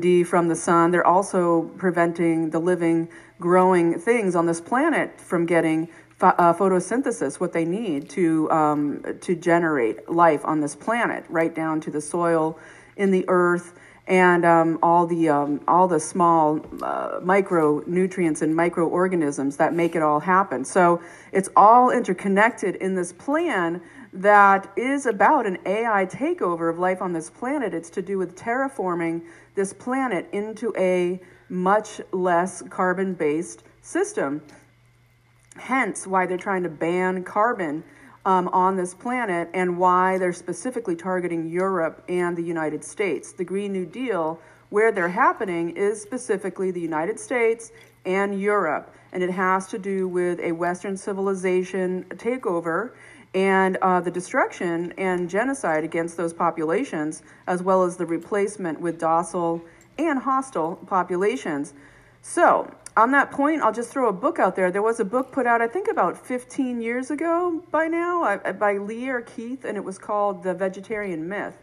D from the sun. They're also preventing the living, growing things on this planet from getting uh, photosynthesis, what they need to um, to generate life on this planet, right down to the soil in the earth and um, all the um, all the small uh, micronutrients and microorganisms that make it all happen. So it's all interconnected in this plan that is about an AI takeover of life on this planet. It's to do with terraforming this planet into a much less carbon based system. Hence, why they're trying to ban carbon um, on this planet and why they're specifically targeting Europe and the United States. The Green New Deal, where they're happening, is specifically the United States and Europe. And it has to do with a Western civilization takeover and uh, the destruction and genocide against those populations, as well as the replacement with docile and hostile populations. So, on that point, I'll just throw a book out there. There was a book put out, I think, about 15 years ago by now, by Lierre Keith, and it was called The Vegetarian Myth.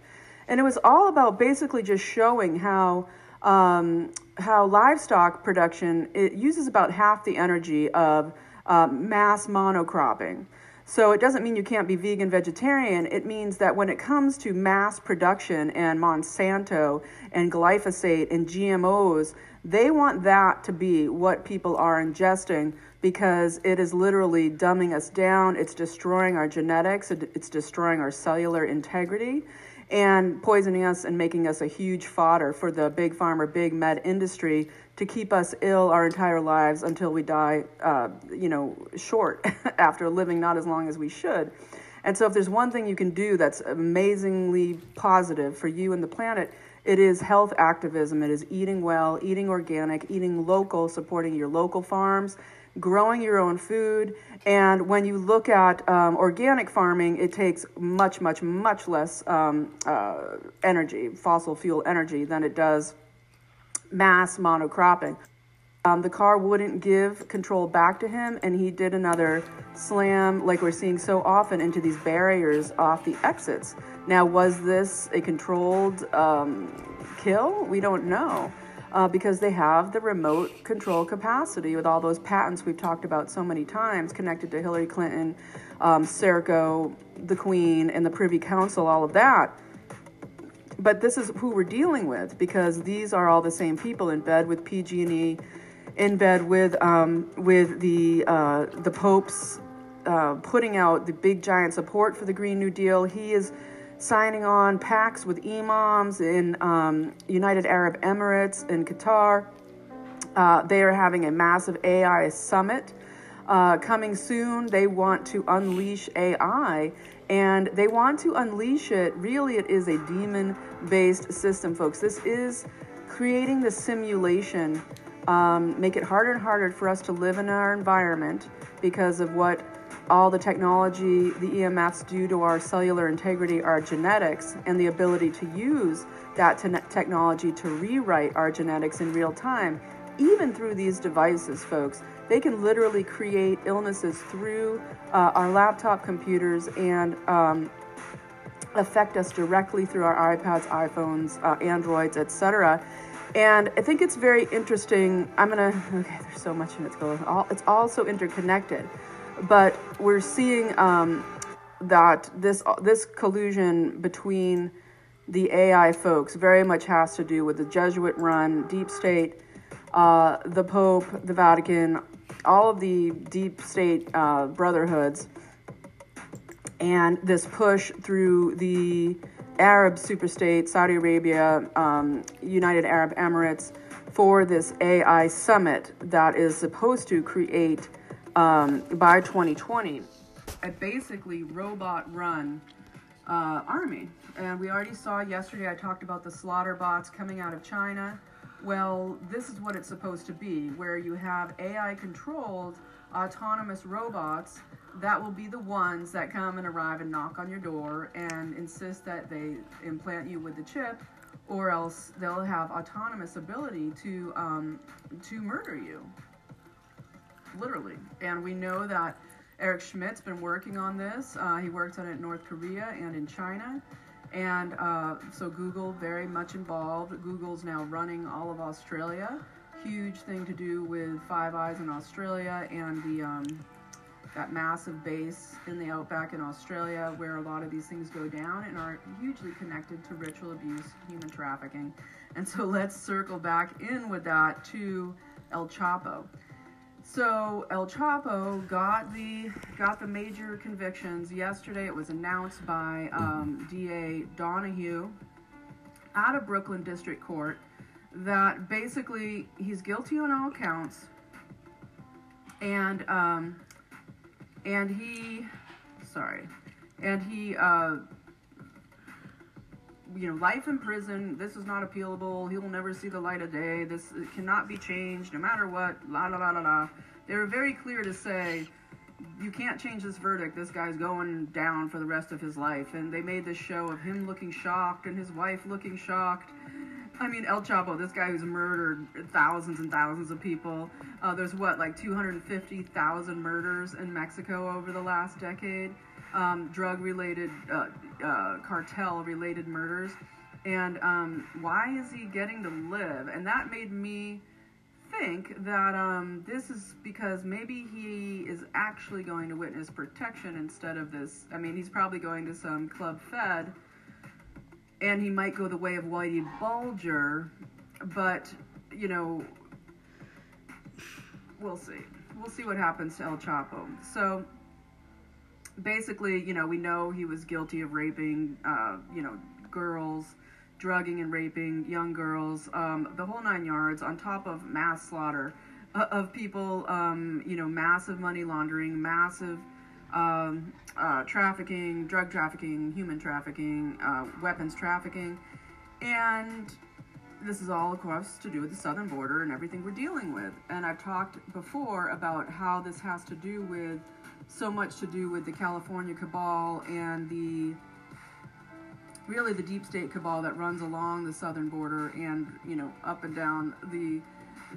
And it was all about basically just showing how um, how livestock production it uses about half the energy of uh, mass monocropping. So it doesn't mean you can't be vegan vegetarian. It means that when it comes to mass production and Monsanto and glyphosate and GMOs, they want that to be what people are ingesting because it is literally dumbing us down. It's destroying our genetics, it's destroying our cellular integrity and poisoning us and making us a huge fodder for the big farmer, big med industry to keep us ill our entire lives until we die, uh, you know, short after living not as long as we should. And so, if there's one thing you can do that's amazingly positive for you and the planet, it is health activism. It is eating well, eating organic, eating local, supporting your local farms, growing your own food. And when you look at um, organic farming, it takes much, much, much less um, uh, energy, fossil fuel energy, than it does mass monocropping. Um, the car wouldn't give control back to him, and he did another slam, like we're seeing so often, into these barriers off the exits. Now, was this a controlled um, kill? We don't know. Uh, because they have the remote control capacity with all those patents we've talked about so many times connected to Hillary Clinton, um, Serco, the Queen, and the Privy Council, all of that but this is who we're dealing with because these are all the same people in bed with PG&E, in bed with um, with the uh, the Pope's uh, putting out the big giant support for the Green New Deal. He is signing on pacts with imams in um, United Arab Emirates in Qatar. Uh, they are having a massive AI summit uh, coming soon. They want to unleash AI and they want to unleash it. Really, it is a demon based system, folks. This is creating the simulation, um, make it harder and harder for us to live in our environment because of what all the technology, the EMFs do to our cellular integrity, our genetics, and the ability to use that te- technology to rewrite our genetics in real time, even through these devices, folks. They can literally create illnesses through uh, our laptop computers and um, affect us directly through our iPads, iPhones, uh, Androids, etc. And I think it's very interesting. I'm gonna okay. There's so much in it. It's all so interconnected, but we're seeing um, that this this collusion between the AI folks very much has to do with the Jesuit-run deep state, uh, the Pope, the Vatican, all of the deep state uh, brotherhoods and this push through the Arab superstate, Saudi Arabia, um, United Arab Emirates, for this AI summit that is supposed to create um, by 2020 a basically robot run uh, army. And we already saw yesterday, I talked about the slaughter bots coming out of China. Well, this is what it's supposed to be, where you have AI controlled autonomous robots that will be the ones that come and arrive and knock on your door and insist that they implant you with the chip, or else they'll have autonomous ability to um, to murder you, literally. And we know that Eric Schmidt's been working on this. Uh, he worked on it in North Korea and in China. And uh, so Google very much involved. Google's now running all of Australia. Huge thing to do with Five Eyes in Australia and the um, that massive base in the outback in Australia where a lot of these things go down and are hugely connected to ritual abuse, human trafficking. And so let's circle back in with that to El Chapo. So El Chapo got the got the major convictions yesterday. It was announced by um, DA Donoghue out of Brooklyn District Court that basically he's guilty on all counts, and um, and he, sorry, and he, uh, you know, life in prison. This is not appealable. He will never see the light of day. This cannot be changed, no matter what. La la la la la. They were very clear to say, you can't change this verdict. This guy's going down for the rest of his life. And they made this show of him looking shocked and his wife looking shocked. I mean, El Chapo, this guy who's murdered thousands and thousands of people. Uh, there's what, like 250,000 murders in Mexico over the last decade, um, drug related, uh, uh, cartel related murders. And um, why is he getting to live? And that made me think that um, this is because maybe he is actually going to witness protection instead of this. I mean, he's probably going to some club fed and he might go the way of Whitey Bulger, but you know, we'll see. We'll see what happens to El Chapo. So basically, you know, we know he was guilty of raping, uh, you know, girls, drugging and raping young girls, um, the whole nine yards, on top of mass slaughter uh, of people, um, you know, massive money laundering, massive um, uh, trafficking, drug trafficking, human trafficking, uh, weapons trafficking, and this is all, of course, to do with the southern border and everything we're dealing with. And I've talked before about how this has to do with so much to do with the California cabal and the really the deep state cabal that runs along the southern border and you know up and down the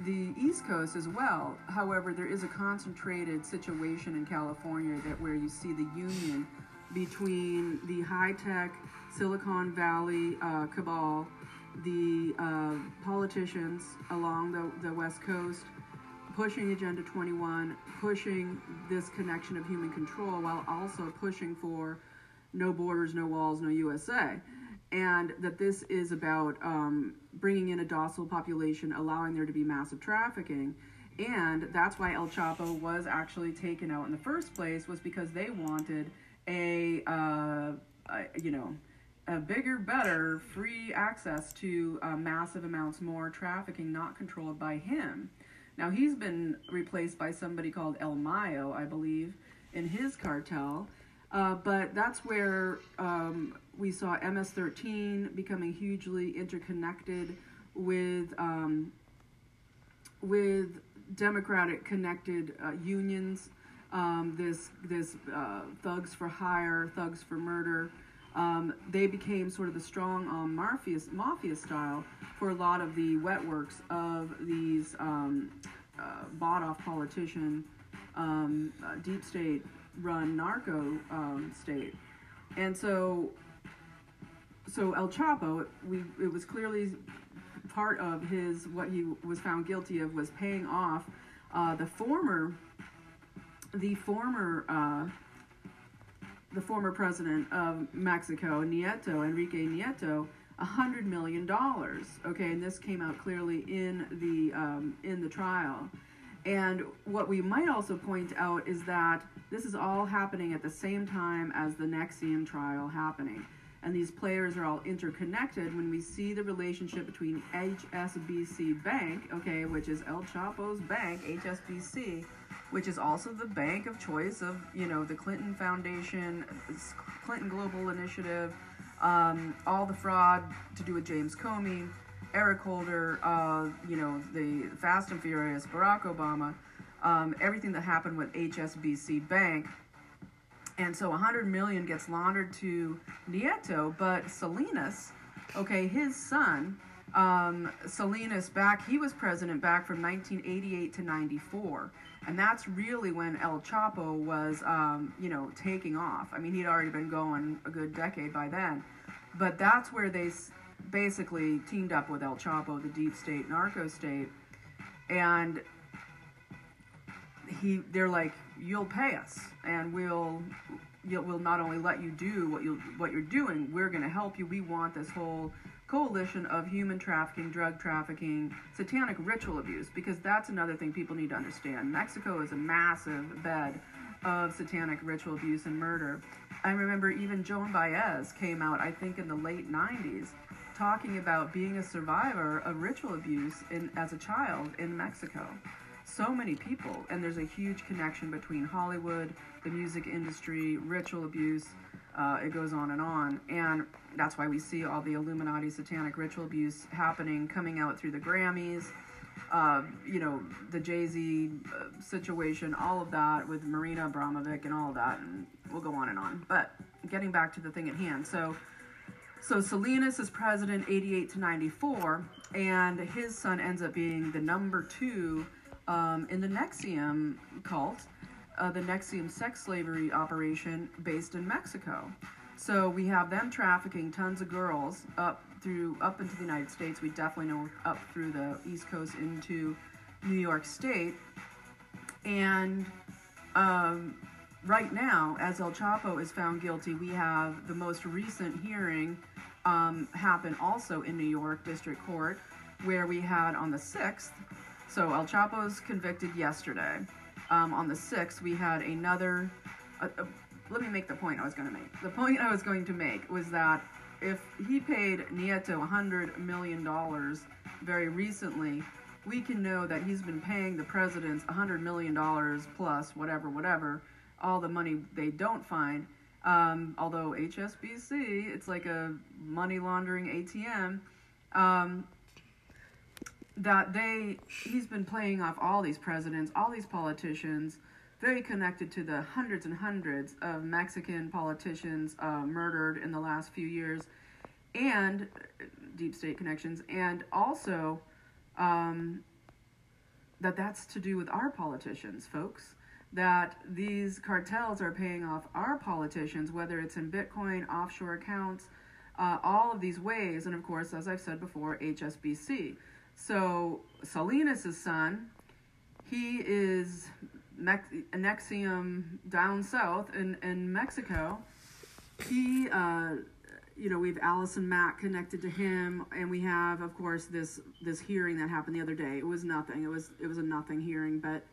the East Coast as well. However, there is a concentrated situation in California that where you see the union between the high-tech Silicon Valley uh, cabal, the uh, politicians along the, the West Coast, pushing Agenda 21, pushing this connection of human control while also pushing for no borders, no walls, no USA and that this is about um, bringing in a docile population, allowing there to be massive trafficking. And that's why El Chapo was actually taken out in the first place, was because they wanted a, uh, a you know, a bigger, better, free access to uh, massive amounts more trafficking not controlled by him. Now he's been replaced by somebody called El Mayo, I believe, in his cartel. Uh, but that's where um, we saw MS-13 becoming hugely interconnected with um, with Democratic connected uh, unions. Um, this this uh, thugs for hire, thugs for murder. Um, they became sort of the strong arm mafia, mafia style for a lot of the wet works of these um, uh, bought off politician um, uh, deep state run narco um, state. And so so El Chapo, we it was clearly part of his what he was found guilty of was paying off uh, the former the former uh, the former president of Mexico, Nieto, Enrique Nieto, hundred million dollars. Okay, and this came out clearly in the um, in the trial. And what we might also point out is that this is all happening at the same time as the NXIVM trial happening and these players are all interconnected when we see the relationship between HSBC Bank, okay, which is El Chapo's bank, HSBC, which is also the bank of choice of, you know, the Clinton Foundation, Clinton Global Initiative, um, all the fraud to do with James Comey, Eric Holder, uh, you know, the Fast and Furious, Barack Obama, um, everything that happened with HSBC Bank and so 100 million gets laundered to Nieto, but Salinas, okay, his son, um, Salinas back, he was president back from 1988 to 94. And that's really when El Chapo was, um, you know, taking off. I mean, he'd already been going a good decade by then. but that's where they basically teamed up with El Chapo, the deep state narco state, and he they're like, you'll pay us, and we'll we'll not only let you do what you what you're doing, we're going to help you. We want this whole coalition of human trafficking, drug trafficking, satanic ritual abuse, because that's another thing people need to understand. Mexico is a massive bed of satanic ritual abuse and murder. I remember even Joan Baez came out, I think, in the late 90s, talking about being a survivor of ritual abuse in, as a child in Mexico. So many people, and there's a huge connection between Hollywood, the music industry, ritual abuse. Uh, it goes on and on. And that's why we see all the Illuminati satanic ritual abuse happening, coming out through the Grammys. Uh, you know, the Jay Z uh, situation, all of that with Marina Abramovic and all of that, and we'll go on and on. But getting back to the thing at hand. So, so Salinas is president 88 to 94, and his son ends up being the number two um, in the NXIVM cult, uh, the NXIVM sex slavery operation based in Mexico. So we have them trafficking tons of girls up through up into the United States. We definitely know up through the East Coast into New York State. And um, right now, as El Chapo is found guilty, we have the most recent hearing um, happen also in New York District Court, where we had on the 6th. So El Chapo's convicted yesterday. Um, on the 6th, we had another. Uh, uh, let me make the point I was going to make. The point I was going to make was that if he paid Nieto $100 million very recently, we can know that he's been paying the presidents $100 million plus whatever, whatever, all the money they don't find. Um, although HSBC, it's like a money laundering ATM, um, that they, he's been playing off all these presidents, all these politicians, very connected to the hundreds and hundreds of Mexican politicians uh, murdered in the last few years, and deep state connections, and also um, that that's to do with our politicians, folks. That these cartels are paying off our politicians, whether it's in Bitcoin, offshore accounts, uh, all of these ways, and of course, as I've said before, HSBC. So Salinas' son, he is Mex- NXIVM down south in, in Mexico. He, uh, you know, we have Allison Mack connected to him, and we have, of course, this this hearing that happened the other day. It was nothing. It was it was a nothing hearing, but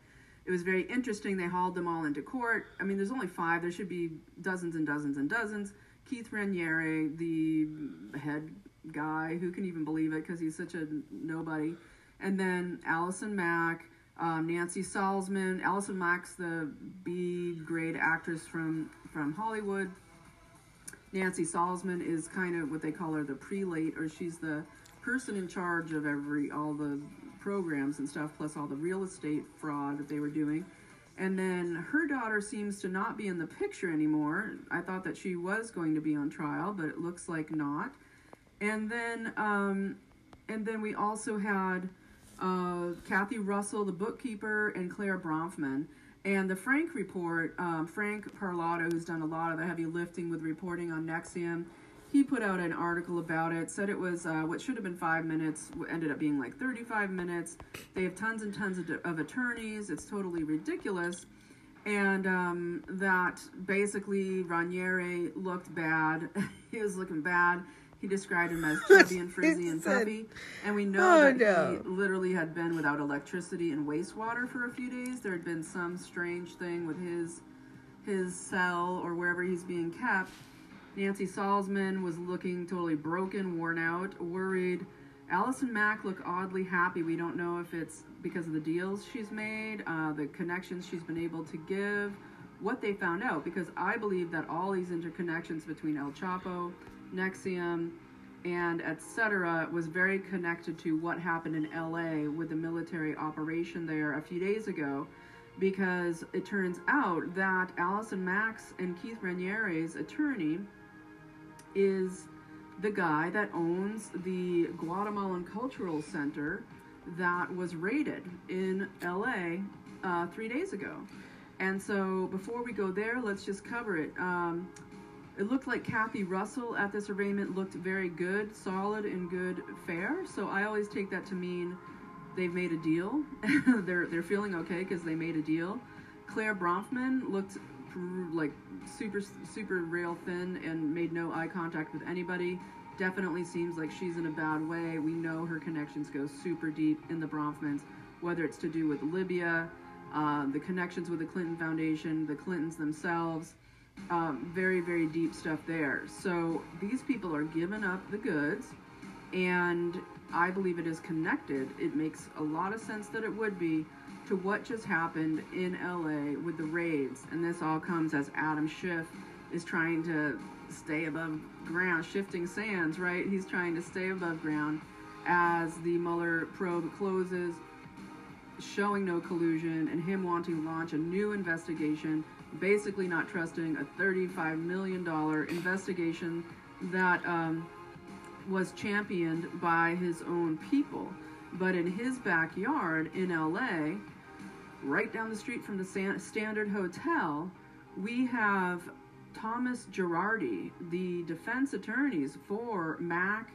it was very interesting. They hauled them all into court. I mean, there's only five. There should be dozens and dozens and dozens. Keith Raniere, the head guy, who can even believe it because he's such a nobody, and then Allison Mack um, Nancy Salzman, Allison Mack's the B grade actress from from Hollywood. Nancy Salzman is kind of what they call her the prelate, or she's the person in charge of every all the programs and stuff, plus all the real estate fraud that they were doing. And then her daughter seems to not be in the picture anymore. I thought that she was going to be on trial, but it looks like not. And then, um, and then we also had uh, Kathy Russell, the bookkeeper, and Claire Bronfman. And the Frank report, um, Frank Parlato, who's done a lot of the heavy lifting with reporting on NXIVM, he put out an article about it, said it was uh, what should have been five minutes, ended up being like 35 minutes. They have tons and tons of, of attorneys. It's totally ridiculous. And um, that basically Raniere looked bad. he was looking bad. He described him as chubby and frizzy and puffy. And we know oh, that no. he literally had been without electricity and wastewater for a few days. There had been some strange thing with his his cell or wherever he's being kept. Nancy Salzman was looking totally broken, worn out, worried. Allison Mack looked oddly happy. We don't know if it's because of the deals she's made, uh, the connections she's been able to give, what they found out. Because I believe that all these interconnections between El Chapo, NXIVM, and etc. was very connected to what happened in LA with the military operation there a few days ago because it turns out that Allison Mack's and Keith Raniere's attorney is the guy that owns the Guatemalan Cultural Center that was raided in LA uh, three days ago. And so before we go there, let's just cover it. Um, it looked like Kathy Russell at this arraignment looked very good, solid, and good fare. So I always take that to mean they've made a deal. they're they're feeling okay because they made a deal. Claire Bronfman looked like super super rail thin and made no eye contact with anybody. Definitely seems like she's in a bad way. We know her connections go super deep in the Bronfmans, whether it's to do with Libya, uh, the connections with the Clinton Foundation, the Clintons themselves um, very, very deep stuff there. So these people are giving up the goods, and I believe it is connected. It makes a lot of sense that it would be to what just happened in LA with the raids. And this all comes as Adam Schiff is trying to stay above ground, shifting sands, right? He's trying to stay above ground as the Mueller probe closes, showing no collusion, and him wanting to launch a new investigation basically not trusting a $35 million investigation that um, was championed by his own people. But in his backyard in LA, right down the street from the Standard Hotel, we have Thomas Girardi, the defense attorneys for Mack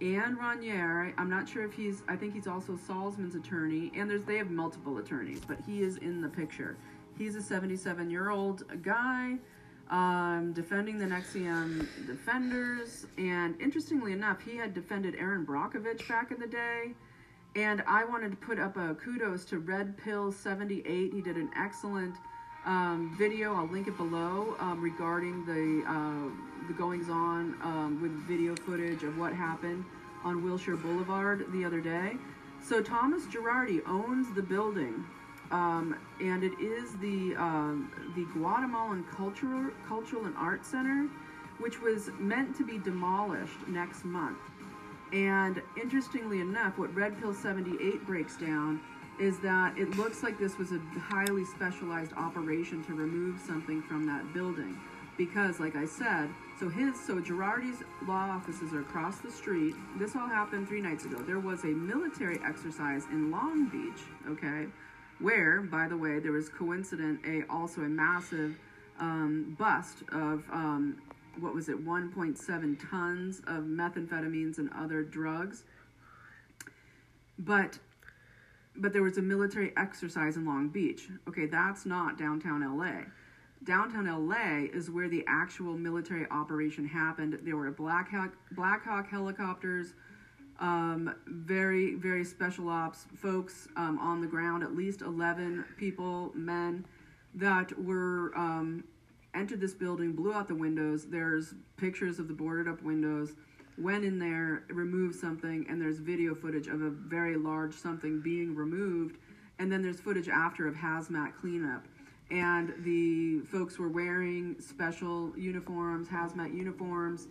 and Raniere. I'm not sure if he's, I think he's also Salzman's attorney, and there's they have multiple attorneys, but he is in the picture. He's a 77 year old guy um, defending the NXIVM defenders. And interestingly enough, he had defended Erin Brockovich back in the day. And I wanted to put up a kudos to Red Pill 78. He did an excellent um, video. I'll link it below um, regarding the uh, the goings on um, with video footage of what happened on Wilshire Boulevard the other day. So Thomas Girardi owns the building um, and it is the um, the Guatemalan Cultural Cultural and Art Center, which was meant to be demolished next month. And interestingly enough, what Red Pill 78 breaks down is that it looks like this was a highly specialized operation to remove something from that building. Because, like I said, so his, so Girardi's law offices are across the street. This all happened three nights ago. There was a military exercise in Long Beach, okay, where, by the way, there was coincident a also a massive um, bust of um, what was it, 1.7 tons of methamphetamines and other drugs. But but there was a military exercise in Long Beach. Okay, that's not downtown LA. Downtown LA is where the actual military operation happened. There were Black Hawk, Black Hawk helicopters um, very, very special ops folks um, on the ground, at least 11 people, men, that were um, entered this building, blew out the windows. There's pictures of the boarded up windows, went in there, removed something, and there's video footage of a very large something being removed. And then there's footage after of hazmat cleanup. And the folks were wearing special uniforms, hazmat uniforms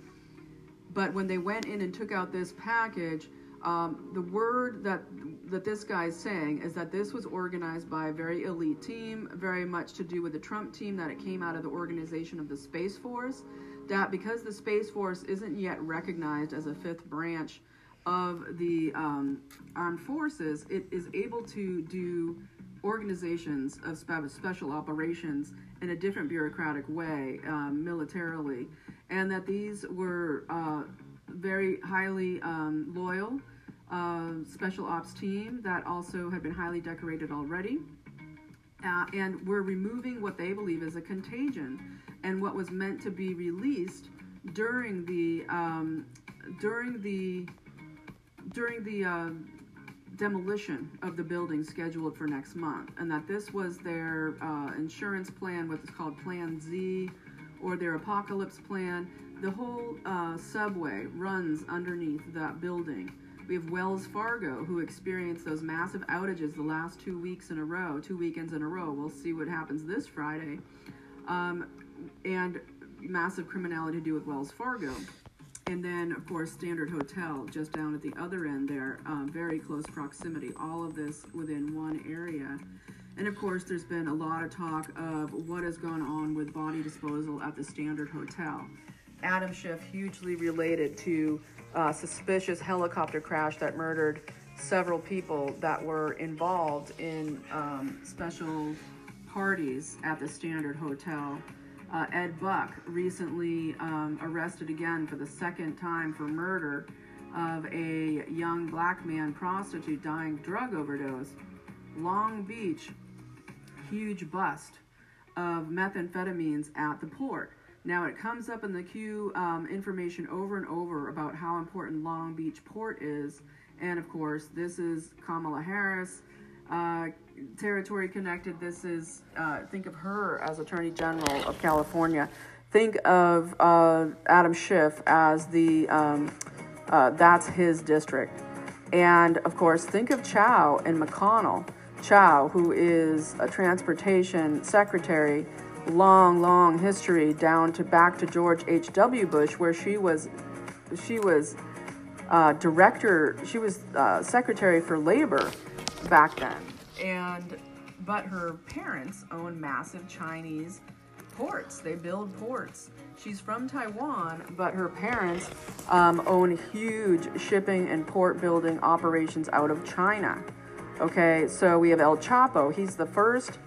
but when they went in and took out this package, um, the word that that this guy is saying is that this was organized by a very elite team, very much to do with the Trump team, that it came out of the organization of the Space Force. That because the Space Force isn't yet recognized as a fifth branch of the um, armed forces, it is able to do organizations of special operations in a different bureaucratic way, um, militarily, and that these were uh, very highly um, loyal uh, special ops team that also had been highly decorated already. Uh, and we're removing what they believe is a contagion and what was meant to be released during the um, during the during the uh, demolition of the building scheduled for next month, and that this was their uh, insurance plan, what is called Plan Z, or their apocalypse plan. The whole uh, subway runs underneath that building. We have Wells Fargo, who experienced those massive outages the last two weeks in a row, two weekends in a row. We'll see what happens this Friday. Um, and massive criminality to do with Wells Fargo. And then, of course, Standard Hotel just down at the other end there, um, very close proximity. All of this within one area. And of course, there's been a lot of talk of what has gone on with body disposal at the Standard Hotel. Adam Schiff, hugely related to a suspicious helicopter crash that murdered several people that were involved in um, special parties at the Standard Hotel Uh, Ed Buck recently um, arrested again for the second time for murder of a young black man prostitute dying drug overdose. Long Beach, huge bust of methamphetamines at the port. Now it comes up in the Q um, information over and over about how important Long Beach port is, and of course this is Kamala Harris. Uh, territory connected. This is uh, think of her as Attorney General of California. Think of uh, Adam Schiff as the um, uh, that's his district, and of course think of Chao and McConnell. Chao, who is a transportation secretary, long, long history down to back to George H. W. Bush, where she was, she was uh, director, she was uh, secretary for labor back then, and but her parents own massive Chinese ports. They build ports. She's from Taiwan, but her parents um, own huge shipping and port building operations out of China. Okay, so we have El Chapo. He's the first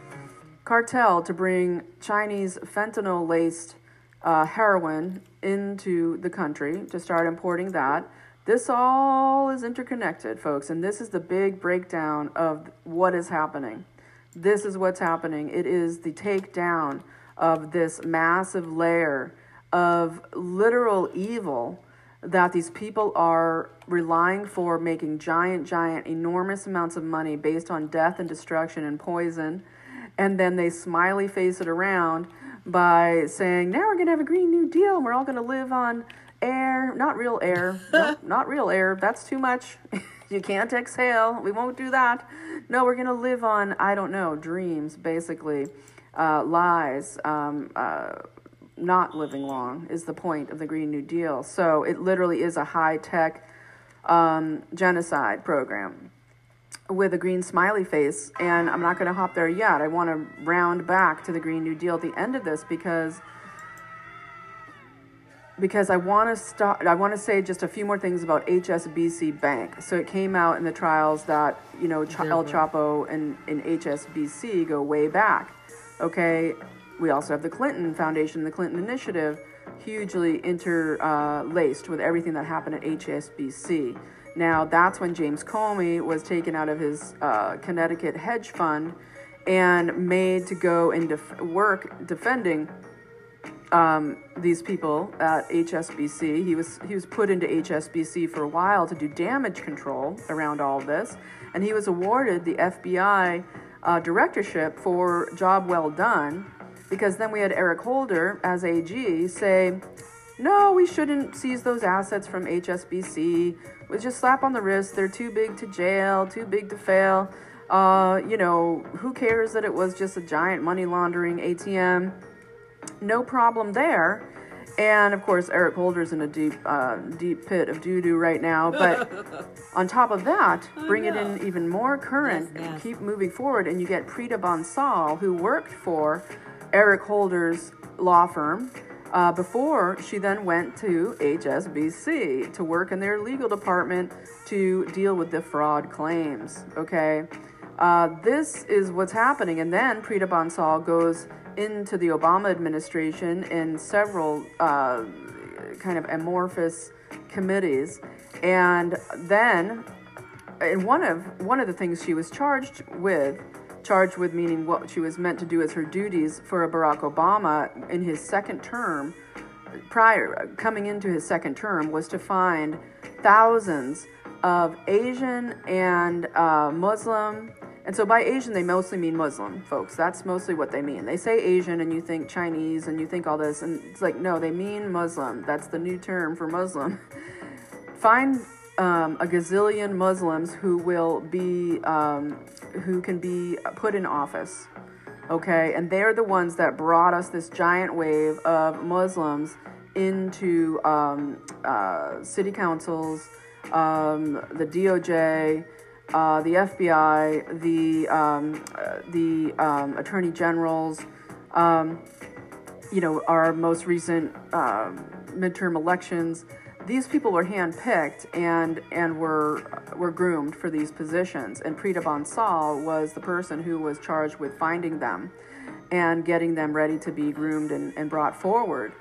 cartel to bring Chinese fentanyl laced uh, heroin into the country to start importing that. This all is interconnected, folks, and this is the big breakdown of what is happening. This is what's happening. It is the takedown of this massive layer of literal evil that these people are relying for making giant, giant, enormous amounts of money based on death and destruction and poison. And then they smiley face it around by saying, now we're going to have a Green New Deal and we're all going to live on air. Not real air. nope, not real air. That's too much. you can't exhale. We won't do that. No, we're going to live on, I don't know, dreams, basically, uh, lies. Um, uh, not living long is the point of the Green New Deal. So it literally is a high tech um, genocide program with a green smiley face. And I'm not going to hop there yet. I want to round back to the Green New Deal at the end of this because because I want to start. I want to say just a few more things about HSBC Bank. So it came out in the trials that you know Ch- El Chapo and, and HSBC go way back. Okay, we also have the Clinton Foundation, the Clinton Initiative, hugely interlaced with everything that happened at HSBC. Now, that's when James Comey was taken out of his uh, Connecticut hedge fund and made to go and def- work defending um, these people at HSBC. He was he was put into HSBC for a while to do damage control around all this, and he was awarded the FBI uh, directorship for job well done because then we had Eric Holder as AG say, no, we shouldn't seize those assets from HSBC. We just slap on the wrist. They're too big to jail, too big to fail. Uh, you know, who cares that it was just a giant money laundering ATM? No problem there. And of course, Eric Holder's in a deep, uh, deep pit of doo doo right now. But on top of that, bring it in even more current, and keep moving forward, and you get Preeta Bansal, who worked for Eric Holder's law firm uh, before she then went to HSBC to work in their legal department to deal with the fraud claims. Okay, uh, this is what's happening, and then Preeta Bansal goes into the Obama administration in several uh, kind of amorphous committees, and then in one of one of the things she was charged with charged with meaning what she was meant to do as her duties for a Barack Obama in his second term, prior coming into his second term, was to find thousands of Asian and uh, Muslim. And so by Asian, they mostly mean Muslim folks. That's mostly what they mean. They say Asian and you think Chinese and you think all this. And it's like, no, they mean Muslim. That's the new term for Muslim. Find um, a gazillion Muslims who will be, um, who can be put in office. Okay, and they're the ones that brought us this giant wave of Muslims into um, uh, city councils, um, the DOJ, uh, the FBI, the um, uh, the um, attorney generals. you know, our most recent midterm elections these people were handpicked and and were were groomed for these positions. And Preeta Bansal was the person who was charged with finding them and getting them ready to be groomed and, and brought forward.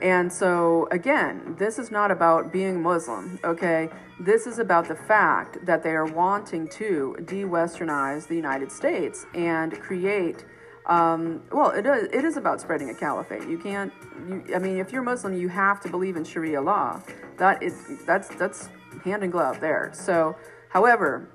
And so, again, this is not about being Muslim, okay? This is about the fact that they are wanting to de westernize the United States and create. Um, well, it is, it is about spreading a caliphate. You can't, you, I mean, if you're Muslim, you have to believe in Sharia law. That is, that's, that's hand in glove there. So, however,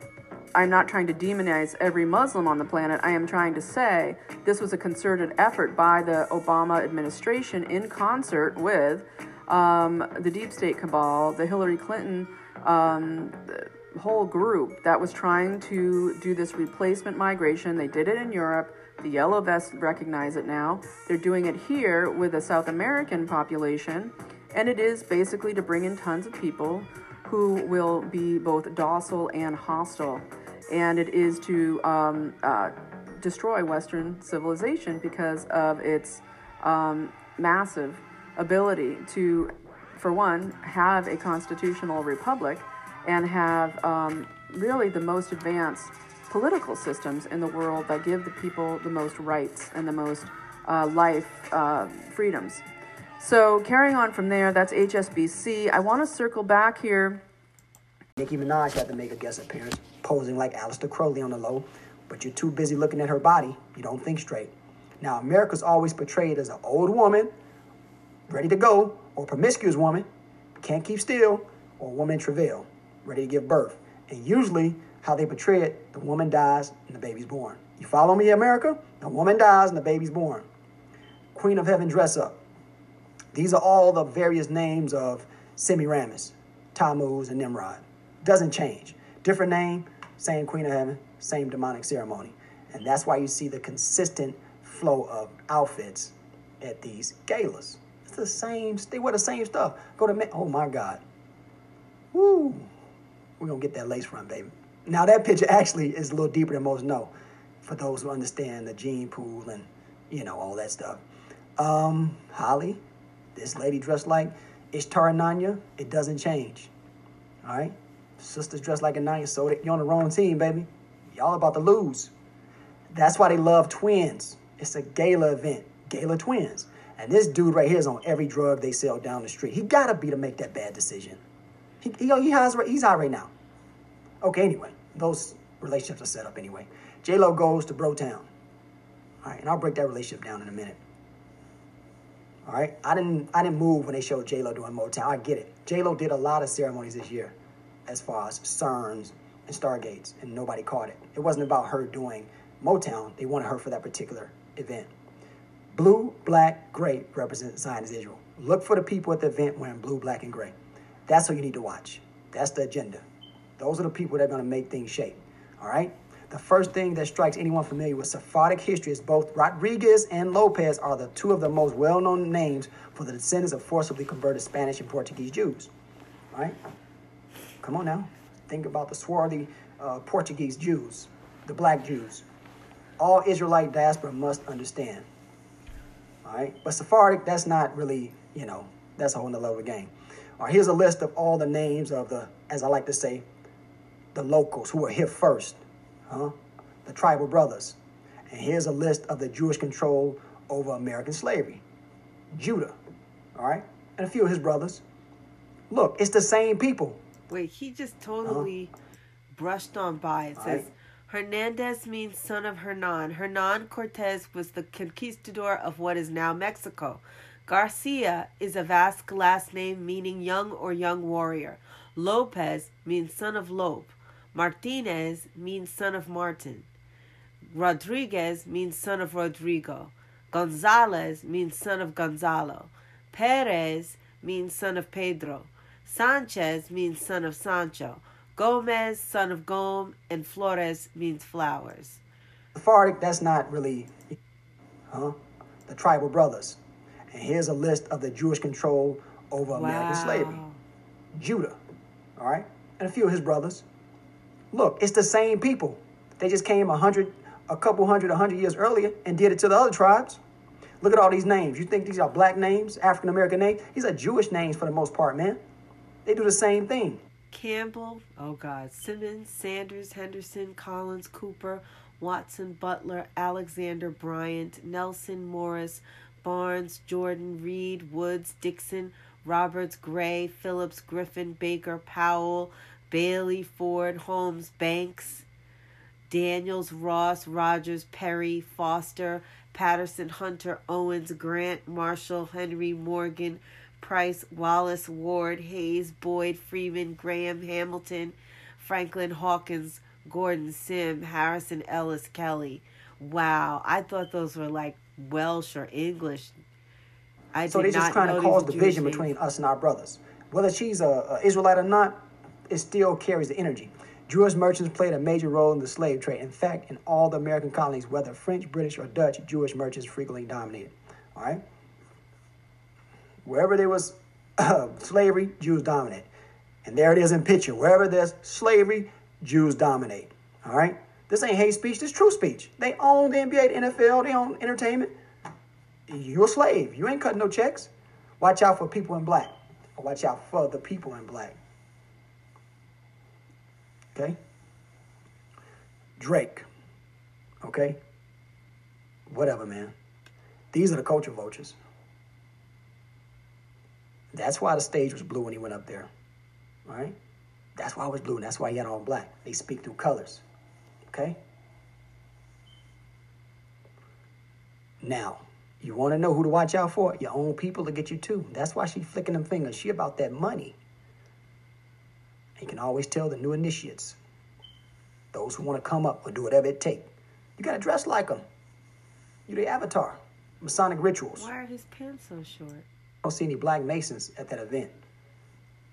I'm not trying to demonize every Muslim on the planet. I am trying to say this was a concerted effort by the Obama administration in concert with um, the deep state cabal, the Hillary Clinton um, whole group that was trying to do this replacement migration. They did it in Europe. The yellow vests recognize it now. They're doing it here with a South American population. And it is basically to bring in tons of people who will be both docile and hostile. And it is to um, uh, destroy Western civilization because of its um, massive ability to, for one, have a constitutional republic and have um, really the most advanced political systems in the world that give the people the most rights and the most uh, life uh, freedoms. So carrying on from there, that's HSBC. I want to circle back here. Nicki Minaj had to make a guest appearance, posing like Aleister Crowley on the low, but you're too busy looking at her body. You don't think straight. Now, America's always portrayed as an old woman, ready to go, or promiscuous woman, can't keep still, or woman travail, ready to give birth. And usually, how they portray it, the woman dies and the baby's born. You follow me, America? The woman dies and the baby's born. Queen of Heaven dress up. These are all the various names of Semiramis, Tammuz, and Nimrod. Doesn't change. Different name, same Queen of Heaven, same demonic ceremony. And that's why you see the consistent flow of outfits at these galas. It's the same, they wear the same stuff. Go to, oh my God. Woo. We're going to get that lace front, baby. Now, that picture actually is a little deeper than most know for those who understand the gene pool and, you know, all that stuff. Um, Holly, this lady dressed like Ishtar Nanya, it doesn't change. All right? Sisters dressed like a Nanya, so you're on the wrong team, baby. Y'all about to lose. That's why they love twins. It's a gala event, gala twins. And this dude right here is on every drug they sell down the street. He gotta be to make that bad decision. He, he, he he's out right now. Okay, anyway, those relationships are set up anyway. J Lo goes to Bro Town. All right, and I'll break that relationship down in a minute. All right, I didn't I didn't move when they showed J Lo doing Motown. I get it. J Lo did a lot of ceremonies this year, as far as CERNs and Stargates, and nobody caught it. It wasn't about her doing Motown. They wanted her for that particular event. Blue, black, gray represent Zionist Israel. Look for the people at the event wearing blue, black, and gray. That's what you need to watch. That's the agenda. Those are the people that are going to make things shape. All right? The first thing that strikes anyone familiar with Sephardic history is both Rodriguez and Lopez are the two of the most well known names for the descendants of forcibly converted Spanish and Portuguese Jews. All right? Come on now. Think about the swarthy uh, Portuguese Jews, the black Jews. All Israelite diaspora must understand. All right? But Sephardic, that's not really, you know, that's a whole nother level game. All right, here's a list of all the names of the, as I like to say, the locals who were here first, huh? the tribal brothers. And here's a list of the Jewish control over American slavery. Judah, all right? And a few of his brothers. Look, it's the same people. Wait, he just totally uh-huh. brushed on by. It all says right. Hernandez means son of Hernan. Hernan Cortez was the conquistador of what is now Mexico. Garcia is a Basque last name meaning young or young warrior. Lopez means son of Lope. Martinez means son of Martin. Rodriguez means son of Rodrigo. Gonzalez means son of Gonzalo. Perez means son of Pedro. Sanchez means son of Sancho. Gomez, son of Gome, and Flores means flowers. Sephardic, that's not really, huh? The tribal brothers. And here's a list of the Jewish control over wow. American slavery. Judah, all right? And a few of his brothers. Look, it's the same people. They just came a hundred, a couple hundred, a hundred years earlier and did it to the other tribes. Look at all these names. You think these are black names, African American names? These are Jewish names for the most part, man. They do the same thing. Campbell, oh God, Simmons, Sanders, Henderson, Collins, Cooper, Watson, Butler, Alexander, Bryant, Nelson, Morris, Barnes, Jordan, Reed, Woods, Dixon, Roberts, Gray, Phillips, Griffin, Baker, Powell, Bailey, Ford, Holmes, Banks, Daniels, Ross, Rogers, Perry, Foster, Patterson, Hunter, Owens, Grant, Marshall, Henry, Morgan, Price, Wallace, Ward, Hayes, Boyd, Freeman, Graham, Hamilton, Franklin, Hawkins, Gordon, Sim, Harrison, Ellis, Kelly. Wow, I thought those were like Welsh or English. I so they're just trying to cause division between us and our brothers. Whether she's a, a Israelite or not, it still carries the energy. Jewish merchants played a major role in the slave trade. In fact, in all the American colonies, whether French, British, or Dutch, Jewish merchants frequently dominated. All right? Wherever there was uh, slavery, Jews dominate. And there it is in picture. Wherever there's slavery, Jews dominate. All right? This ain't hate speech, this true speech. They own the NBA, the NFL, they own entertainment. You're a slave. You ain't cutting no checks. Watch out for people in black. Watch out for the people in black. Okay? Drake. Okay? Whatever, man. These are the culture vultures. That's why the stage was blue when he went up there. All right? That's why it was blue, and that's why he had all black. They speak through colors. Okay? Now, you want to know who to watch out for? Your own people to get you too. That's why she flicking them fingers. She about that money. You can always tell the new initiates, those who want to come up or do whatever it takes. You got to dress like them. You're the avatar. Masonic rituals. Why are his pants so short? I don't see any black masons at that event.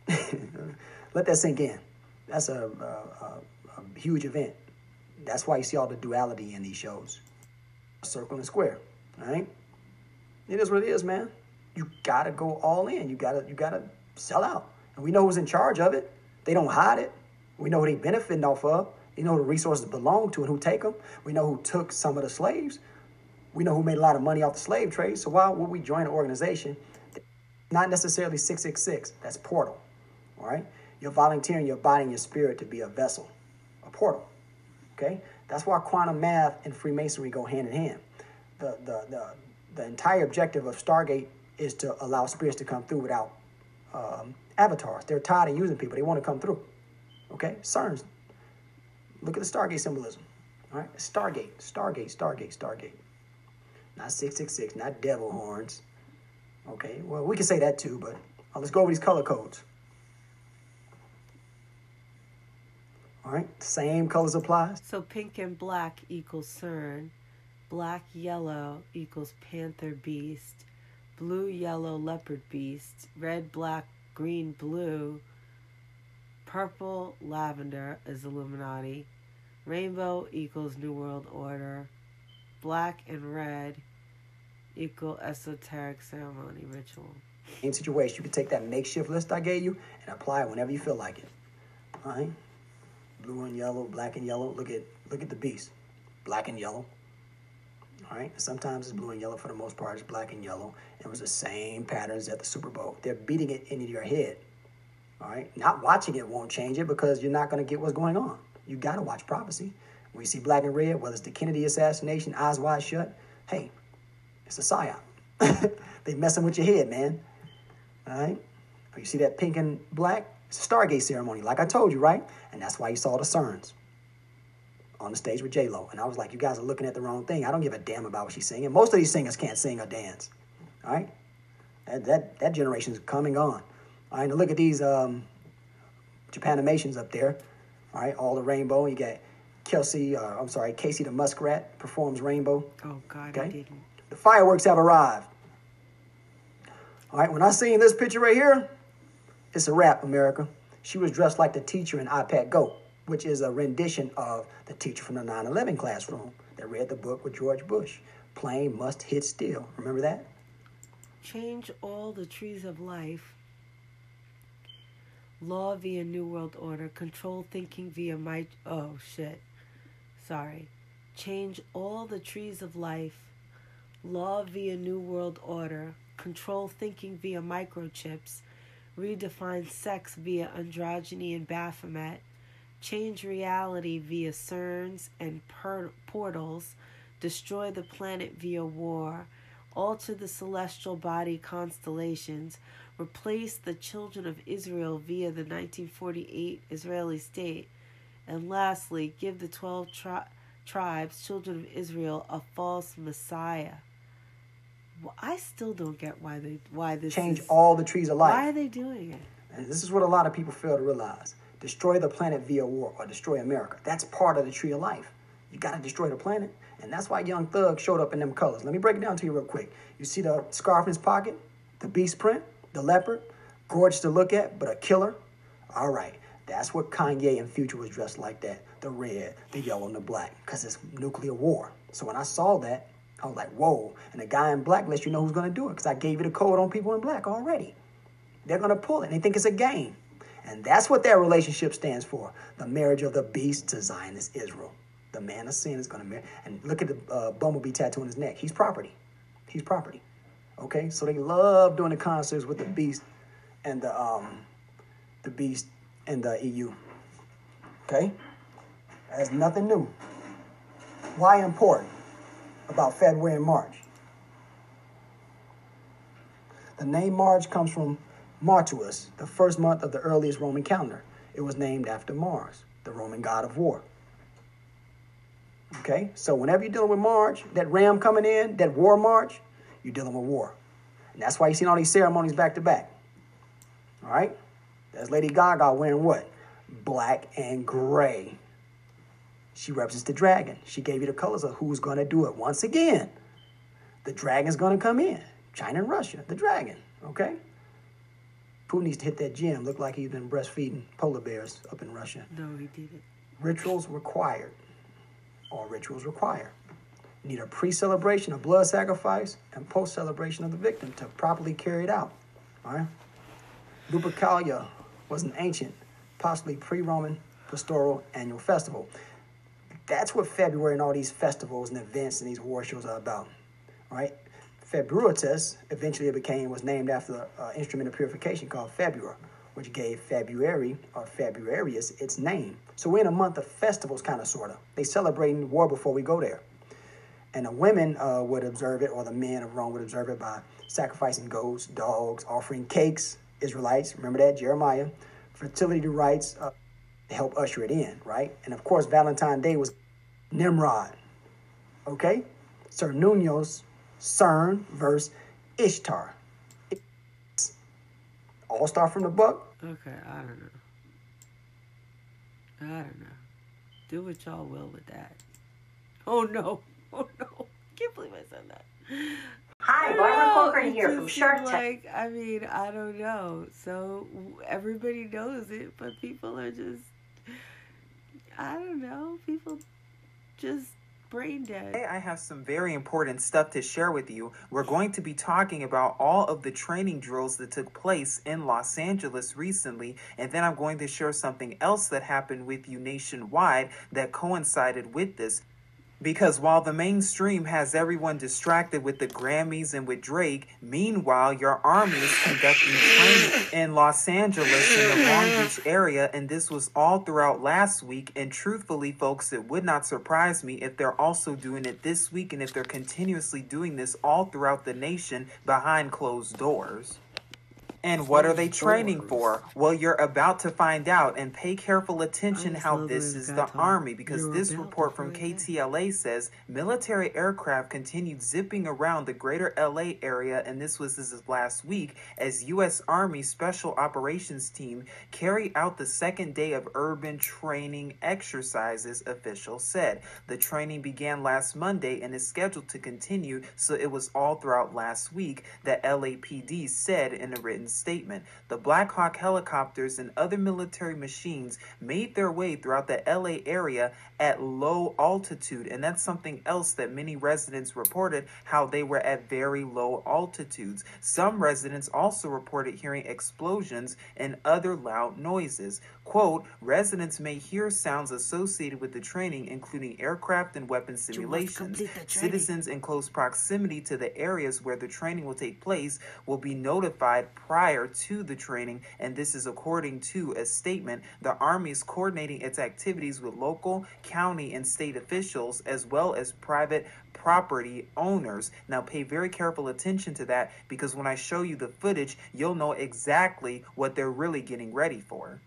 Let that sink in. That's a, a, a, a huge event. That's why you see all the duality in these shows. Circle and square, all right? It is what it is, man. You gotta go all in. You gotta you gotta sell out. And we know who's in charge of it. They don't hide it. We know who they benefiting off of. You know the resources belong to and who take them. We know who took some of the slaves. We know who made a lot of money off the slave trade. So why would we join an organization? Not necessarily 666. That's portal. All right? You're volunteering your body and your spirit to be a vessel, a portal. Okay? That's why quantum math and Freemasonry go hand in hand. The, the, the, the entire objective of Stargate is to allow spirits to come through without um, avatars. They're tired of using people. They want to come through. Okay? CERN's. Look at the Stargate symbolism. All right? Stargate, Stargate, Stargate, Stargate. Not 666, not devil horns. Okay? Well, we can say that too, but uh, let's go over these color codes. All right? Same colors apply. So pink and black equals CERN. Black yellow equals panther beast. Blue yellow leopard beast. Red black green, blue, purple, lavender is Illuminati, rainbow equals New World Order, black and red equal esoteric ceremony ritual. In situation, you can take that makeshift list I gave you and apply it whenever you feel like it. All right, blue and yellow, black and yellow. Look at look at the beast, black and yellow. All right, sometimes it's blue and yellow. For the most part, it's black and yellow. It was the same patterns at the Super Bowl. They're beating it into your head. All right, not watching it won't change it because you're not going to get what's going on. You got to watch prophecy. When you see black and red, whether it's the Kennedy assassination, eyes wide shut, hey, it's a psyop. they messing with your head, man. All right, you see that pink and black? It's a Stargate ceremony, like I told you, right? And that's why you saw the CERNs on the stage with J Lo, and I was like, "You guys are looking at the wrong thing. I don't give a damn about what she's singing. Most of these singers can't sing or dance. All right, that that that generation's coming on. All right, now look at these um, Japanimations up there. All right, all the rainbow. You got Kelsey. Uh, I'm sorry, Casey the Muskrat performs Rainbow. Oh God, okay? I didn't. The fireworks have arrived. All right, when I seen this picture right here, it's a wrap, America. She was dressed like the teacher in iPad Go which is a rendition of the teacher from the 9 11 classroom that read the book with George Bush. Plane must hit steel. Remember that? Change all the trees of life. Law via New World Order. Control thinking via my. Oh, shit. Sorry. Change all the trees of life. Law via New World Order. Control thinking via microchips redefine sex via androgyny and Baphomet, change reality via cerns and per- portals, destroy the planet via war, alter the celestial body constellations, replace the children of Israel via the 1948 Israeli state, and lastly, give the 12 tri- tribes, children of Israel, a false Messiah. Well, I still don't get why they why this Change is, all the trees of life. Why are they doing it? And this is what a lot of people fail to realize. Destroy the planet via war or destroy America. That's part of the tree of life. You got to destroy the planet. And that's why Young Thug showed up in them colors. Let me break it down to you real quick. You see the scarf in his pocket, the beast print, the leopard, gorgeous to look at, but a killer. All right, that's what Kanye and Future was dressed like that. The red, the yellow, and the black, because it's nuclear war. So when I saw that, I was like, whoa. And the guy in black lets you know who's going to do it, because I gave you the code on people in black already. They're going to pull it, and they think it's a game. And that's what that relationship stands for the marriage of the beast to Zionist Israel. The man of sin is going to marry. And look at the uh, bumblebee tattoo on his neck. He's property. He's property. Okay? So they love doing the concerts with the beast and the, um, the beast and the EU. Okay? That's nothing new. Why important about February and March? The name March comes from Martius, the first month of the earliest Roman calendar. It was named after Mars, the Roman god of war. Okay, so whenever you're dealing with March, that ram coming in, that war march, you're dealing with war. And that's why you see all these ceremonies back to back. All right? That's Lady Gaga wearing what? Black and gray. She represents the dragon. She gave you the colors of who's going to do it. Once again, the dragon's going to come in. China and Russia, the dragon. Okay? Putin needs to hit that gym. Look like he's been breastfeeding polar bears up in Russia. No, he didn't. Rituals required. All rituals require. You need a pre-celebration of blood sacrifice and post-celebration of the victim to properly carry it out. All right. Lupercalia was an ancient, possibly pre-Roman pastoral annual festival. That's what February and all these festivals and events and these war shows are about. All right. Februatus eventually became was named after the uh, instrument of purification called Februar, which gave February or Februarius its name. So we're in a month of festivals, kind of, sort of. They celebrating war before we go there. And the women uh, would observe it, or the men of Rome would observe it by sacrificing goats, dogs, offering cakes. Israelites, remember that Jeremiah, fertility rites uh, help usher it in, right? And of course, Valentine's Day was Nimrod. Okay, Cernunnos, Cern versus Ishtar. All start from the book. Okay, I don't know. I don't know. Do what y'all will with that. Oh no. Oh no. Can't believe I said that. Hi, Barbara know, Corcoran here just from Shark seemed Tank. Like, I mean, I don't know. So everybody knows it, but people are just, I don't know. People just brain dead. Today I have some very important stuff to share with you. We're going to be talking about all of the training drills that took place in Los Angeles recently, and then I'm going to share something else that happened with you nationwide that coincided with this. Because while the mainstream has everyone distracted with the Grammys and with Drake, meanwhile, your army is conducting training in Los Angeles in the Long Beach area, and this was all throughout last week. And truthfully, folks, it would not surprise me if they're also doing it this week and if they're continuously doing this all throughout the nation behind closed doors. And what are they training for? Well, you're about to find out and pay careful attention how this is the Army because this report from find. KTLA says military aircraft continued zipping around the greater LA area, and this was this is last week as U.S. Army Special Operations Team carried out the second day of urban training exercises, officials said. The training began last Monday and is scheduled to continue, so it was all throughout last week, the LAPD said in a written statement. The Black Hawk helicopters and other military machines made their way throughout the LA area at low altitude, and that's something else that many residents reported how they were at very low altitudes. Some residents also reported hearing explosions and other loud noises. Quote, residents may hear sounds associated with the training, including aircraft and weapon simulations. complete the training. Citizens in close proximity to the areas where the training will take place will be notified prior prior to the training, and this is according to a statement. The Army is coordinating its activities with local, county, and state officials, as well as private property owners. Now, pay very careful attention to that because when I show you the footage, you'll know exactly what they're really getting ready for.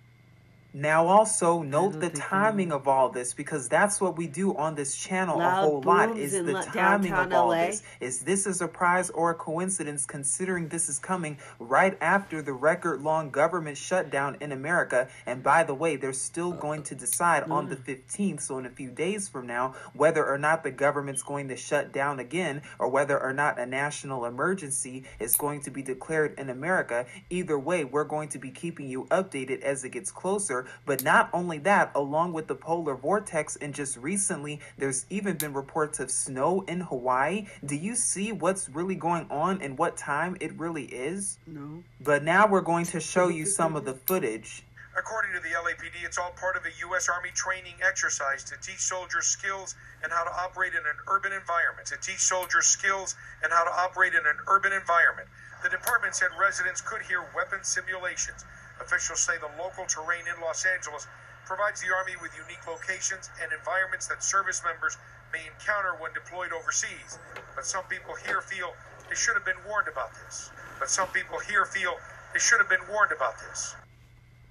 Now, also note the timing of all this because that's what we do on this channel Loud a whole lot. Is the timing of all LA. this? Is this a surprise or a coincidence considering this is coming right after the record long government shutdown in America? And by the way, they're still going to decide on the 15th, so in a few days from now, whether or not the government's going to shut down again or whether or not a national emergency is going to be declared in America. Either way, we're going to be keeping you updated as it gets closer. But not only that, along with the polar vortex, and just recently, there's even been reports of snow in Hawaii. Do you see what's really going on and what time it really is? No. But now we're going to show you some of the footage. According to the LAPD, it's all part of a U.S. Army training exercise to teach soldiers skills and how to operate in an urban environment. To teach soldiers skills and how to operate in an urban environment. The department said residents could hear weapon simulations. Officials say the local terrain in Los Angeles provides the Army with unique locations and environments that service members may encounter when deployed overseas. But some people here feel they should have been warned about this. But some people here feel they should have been warned about this.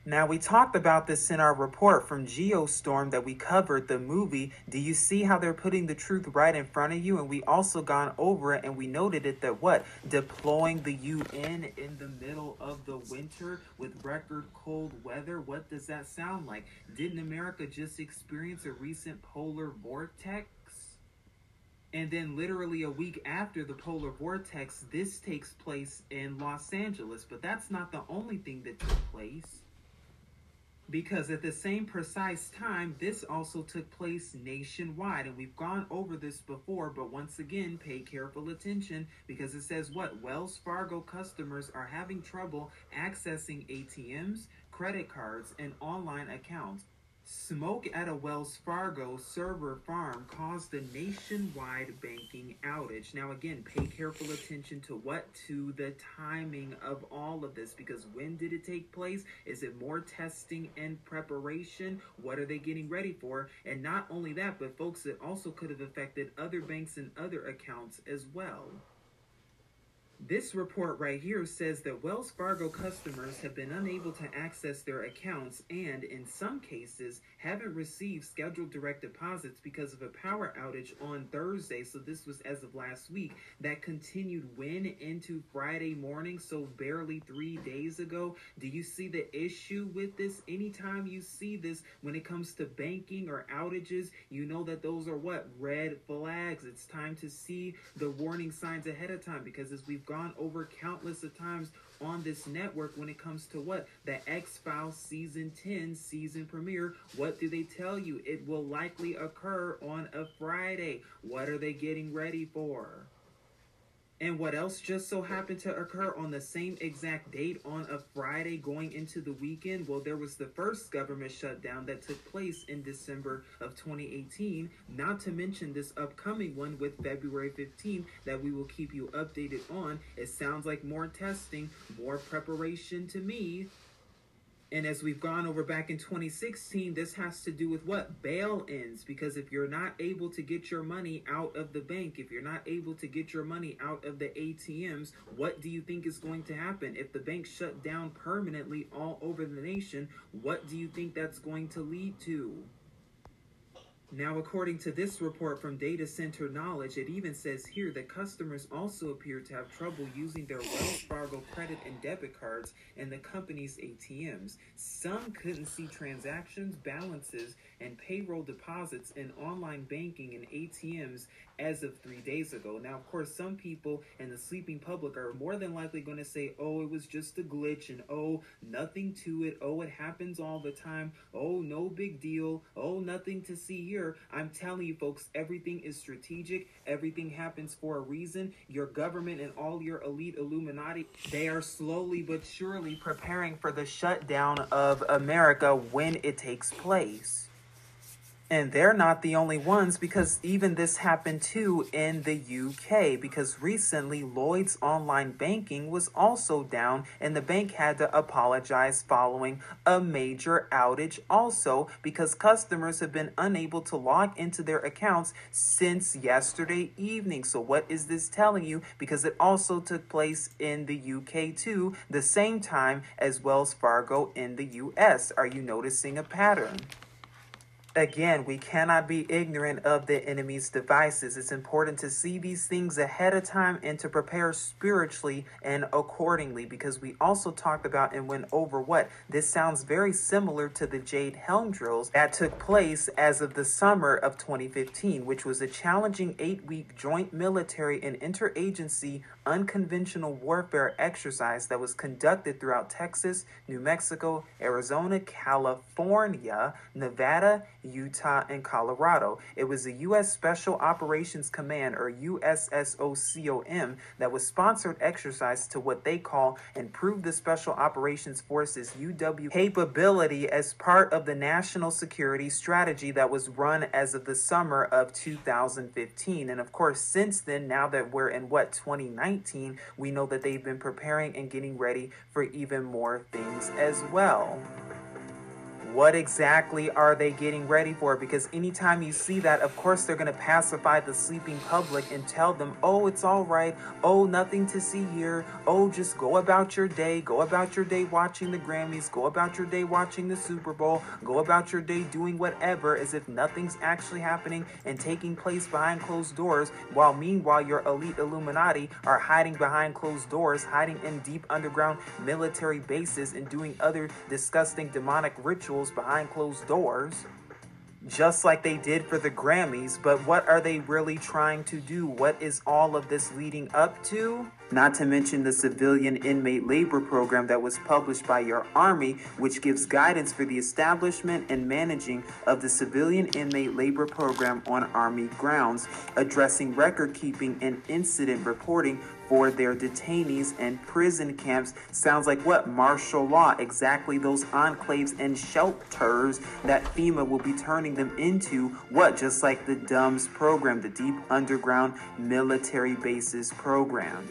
Now, we talked about this in our report from Geostorm that we covered the movie. Do you see how they're putting the truth right in front of you? And we also gone over it and we noted it that what? Deploying the UN in the middle of the winter with record cold weather? What does that sound like? Didn't America just experience a recent polar vortex? And then, literally a week after the polar vortex, this takes place in Los Angeles. But that's not the only thing that took place because at the same precise time, this also took place nationwide. And we've gone over this before, but once again, pay careful attention because it says what? Wells Fargo customers are having trouble accessing ATMs, credit cards, and online accounts. Smoke at a Wells Fargo server farm caused a nationwide banking outage. Now, again, pay careful attention to what? To the timing of all of this because when did it take place? Is it more testing and preparation? What are they getting ready for? And not only that, but folks, it also could have affected other banks and other accounts as well. This report right here says that Wells Fargo customers have been unable to access their accounts and, in some cases, haven't received scheduled direct deposits because of a power outage on Thursday. So, this was as of last week. That continued when into Friday morning, so barely three days ago. Do you see the issue with this? Anytime you see this when it comes to banking or outages, you know that those are what? Red flags. It's time to see the warning signs ahead of time because as we've gone over countless of times on this network when it comes to what the X Files season 10 season premiere. What do they tell you? It will likely occur on a Friday. What are they getting ready for? And what else just so happened to occur on the same exact date on a Friday going into the weekend? Well, there was the first government shutdown that took place in December of 2018, not to mention this upcoming one with February 15 that we will keep you updated on. It sounds like more testing, more preparation to me. And as we've gone over back in 2016, this has to do with what? Bail ins. Because if you're not able to get your money out of the bank, if you're not able to get your money out of the ATMs, what do you think is going to happen? If the bank shut down permanently all over the nation, what do you think that's going to lead to? Now, according to this report from Data Center Knowledge, it even says here that customers also appear to have trouble using their Wells Fargo credit and debit cards in the company's ATMs. Some couldn't see transactions, balances, and payroll deposits in online banking and ATMs as of three days ago. Now, of course, some people in the sleeping public are more than likely going to say, oh, it was just a glitch, and oh, nothing to it. Oh, it happens all the time. Oh, no big deal. Oh, nothing to see here. I'm telling you, folks, everything is strategic. Everything happens for a reason. Your government and all your elite Illuminati, they are slowly but surely preparing for the shutdown of America when it takes place. And they're not the only ones because even this happened too in the UK because recently Lloyd's online banking was also down and the bank had to apologize following a major outage also because customers have been unable to log into their accounts since yesterday evening. So what is this telling you? Because it also took place in the UK too, the same time as Wells Fargo in the US. Are you noticing a pattern? Again, we cannot be ignorant of the enemy's devices. It's important to see these things ahead of time and to prepare spiritually and accordingly because we also talked about and went over what this sounds very similar to the Jade Helm drills that took place as of the summer of 2015, which was a challenging eight week joint military and interagency unconventional warfare exercise that was conducted throughout Texas, New Mexico, Arizona, California, Nevada, Utah, and Colorado. It was the U.S. Special Operations Command, or USSOCOM, that was sponsored exercise to what they call Improve the Special Operations Forces UW capability as part of the national security strategy that was run as of the summer of 2015. And of course, since then, now that we're in what, 2019, we know that they've been preparing and getting ready for even more things as well what exactly are they getting ready for? Because anytime you see that, of course, they're going to pacify the sleeping public and tell them, oh, it's all right. Oh, nothing to see here. Oh, just go about your day. Go about your day watching the Grammys. Go about your day watching the Super Bowl. Go about your day doing whatever as if nothing's actually happening and taking place behind closed doors, while meanwhile, your elite Illuminati are hiding behind closed doors, hiding in deep underground military bases, and doing other disgusting demonic rituals behind closed doors, just like they did for the Grammys. But what are they really trying to do? What is all of this leading up to? Not to mention the civilian inmate labor program that was published by your Army, which gives guidance for the establishment and managing of the civilian inmate labor program on Army grounds, addressing record keeping and incident reporting for their detainees and prison camps. Sounds like what? Martial law. Exactly those enclaves and shelters that FEMA will be turning them into. What? Just like the DUMBS program, the Deep Underground Military Bases program.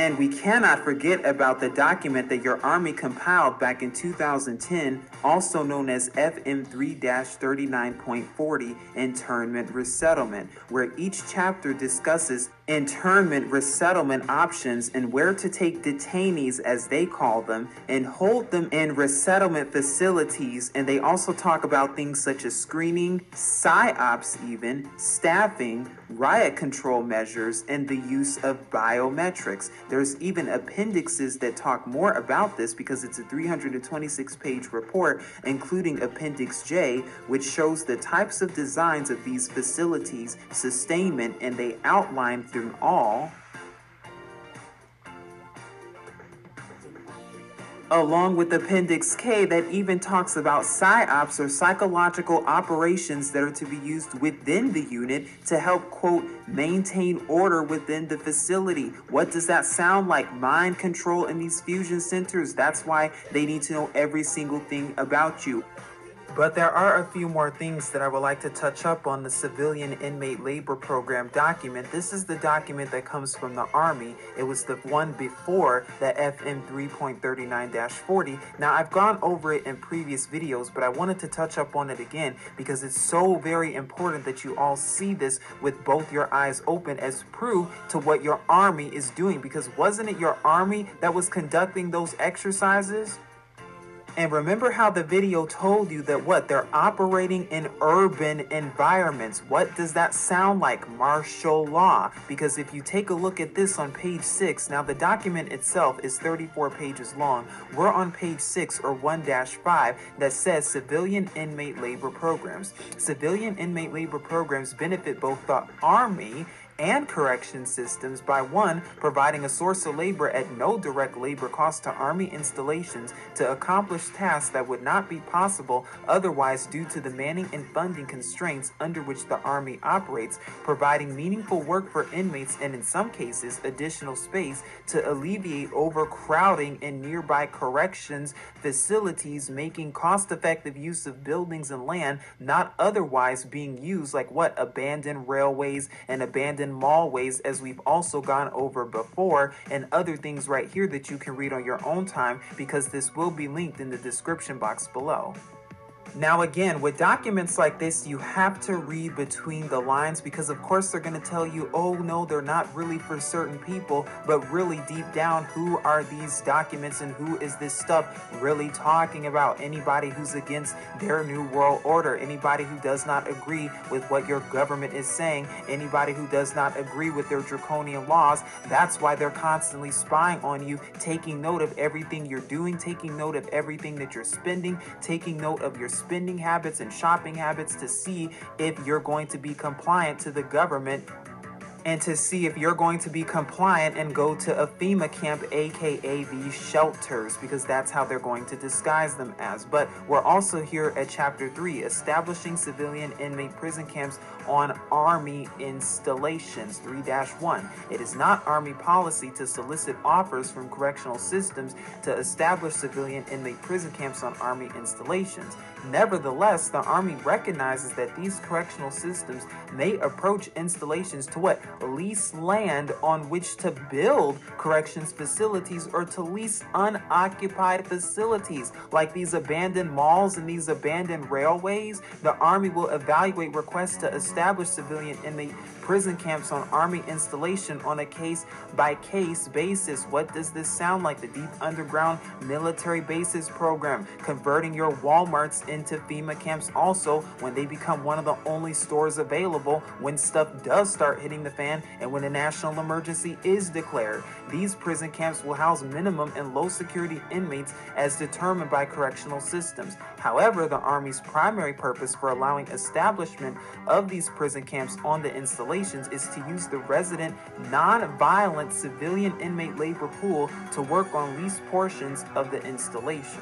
And we cannot forget about the document that your Army compiled back in 2010, also known as FM 3 39.40 Internment Resettlement, where each chapter discusses internment resettlement options and where to take detainees, as they call them, and hold them in resettlement facilities. And they also talk about things such as screening, PSYOPs, even, staffing, riot control measures, and the use of biometrics. There's even appendixes that talk more about this because it's a 326 page report, including Appendix J, which shows the types of designs of these facilities, sustainment, and they outline all. along with Appendix K that even talks about PSYOPs or psychological operations that are to be used within the unit to help, quote, maintain order within the facility. What does that sound like? Mind control in these fusion centers. That's why they need to know every single thing about you. But there are a few more things that I would like to touch up on the Civilian Inmate Labor Program document. This is the document that comes from the Army. It was the one before the FM 3.39 40. Now, I've gone over it in previous videos, but I wanted to touch up on it again because it's so very important that you all see this with both your eyes open as proof to what your Army is doing. Because wasn't it your Army that was conducting those exercises? And remember how the video told you that what? They're operating in urban environments. What does that sound like? Martial law. Because if you take a look at this on page 6, now the document itself is 34 pages long. We're on page 6 or 1 5 that says civilian inmate labor programs. Civilian inmate labor programs benefit both the Army and correction systems by one, providing a source of labor at no direct labor cost to Army installations to accomplish tasks that would not be possible otherwise due to the manning and funding constraints under which the Army operates, providing meaningful work for inmates and, in some cases, additional space to alleviate overcrowding in nearby corrections facilities, making cost effective use of buildings and land not otherwise being used, like what abandoned railways and abandoned mallways, as we've also gone over before, and other things right here that you can read on your own time because this will be linked in the description box below. Now, again, with documents like this, you have to read between the lines because, of course, they're going to tell you, oh, no, they're not really for certain people, but really deep down, who are these documents and who is this stuff really talking about? Anybody who's against their New World Order, anybody who does not agree with what your government is saying, anybody who does not agree with their draconian laws. That's why they're constantly spying on you, taking note of everything you're doing, taking note of everything that you're spending, taking note of your spending habits and shopping habits to see if you're going to be compliant to the government and to see if you're going to be compliant and go to a FEMA camp, aka these shelters, because that's how they're going to disguise them as. But we're also here at chapter 3 establishing civilian inmate prison camps on Army installations 3 1. It is not Army policy to solicit offers from correctional systems to establish civilian inmate prison camps on Army installations. Nevertheless, the Army recognizes that these correctional systems may approach installations to what? Lease land on which to build corrections facilities or to lease unoccupied facilities like these abandoned malls and these abandoned railways. The Army will evaluate requests to establish civilian inmate prison camps on Army installation on a case by case basis. What does this sound like? The Deep Underground Military Bases Program, converting your Walmarts into FEMA camps also when they become one of the only stores available when stuff does start hitting the fan and when a national emergency is declared. These prison camps will house minimum and low security inmates as determined by correctional systems. However, the Army's primary purpose for allowing establishment of these prison camps on the installations is to use the resident non-violent civilian inmate labor pool to work on leased portions of the installation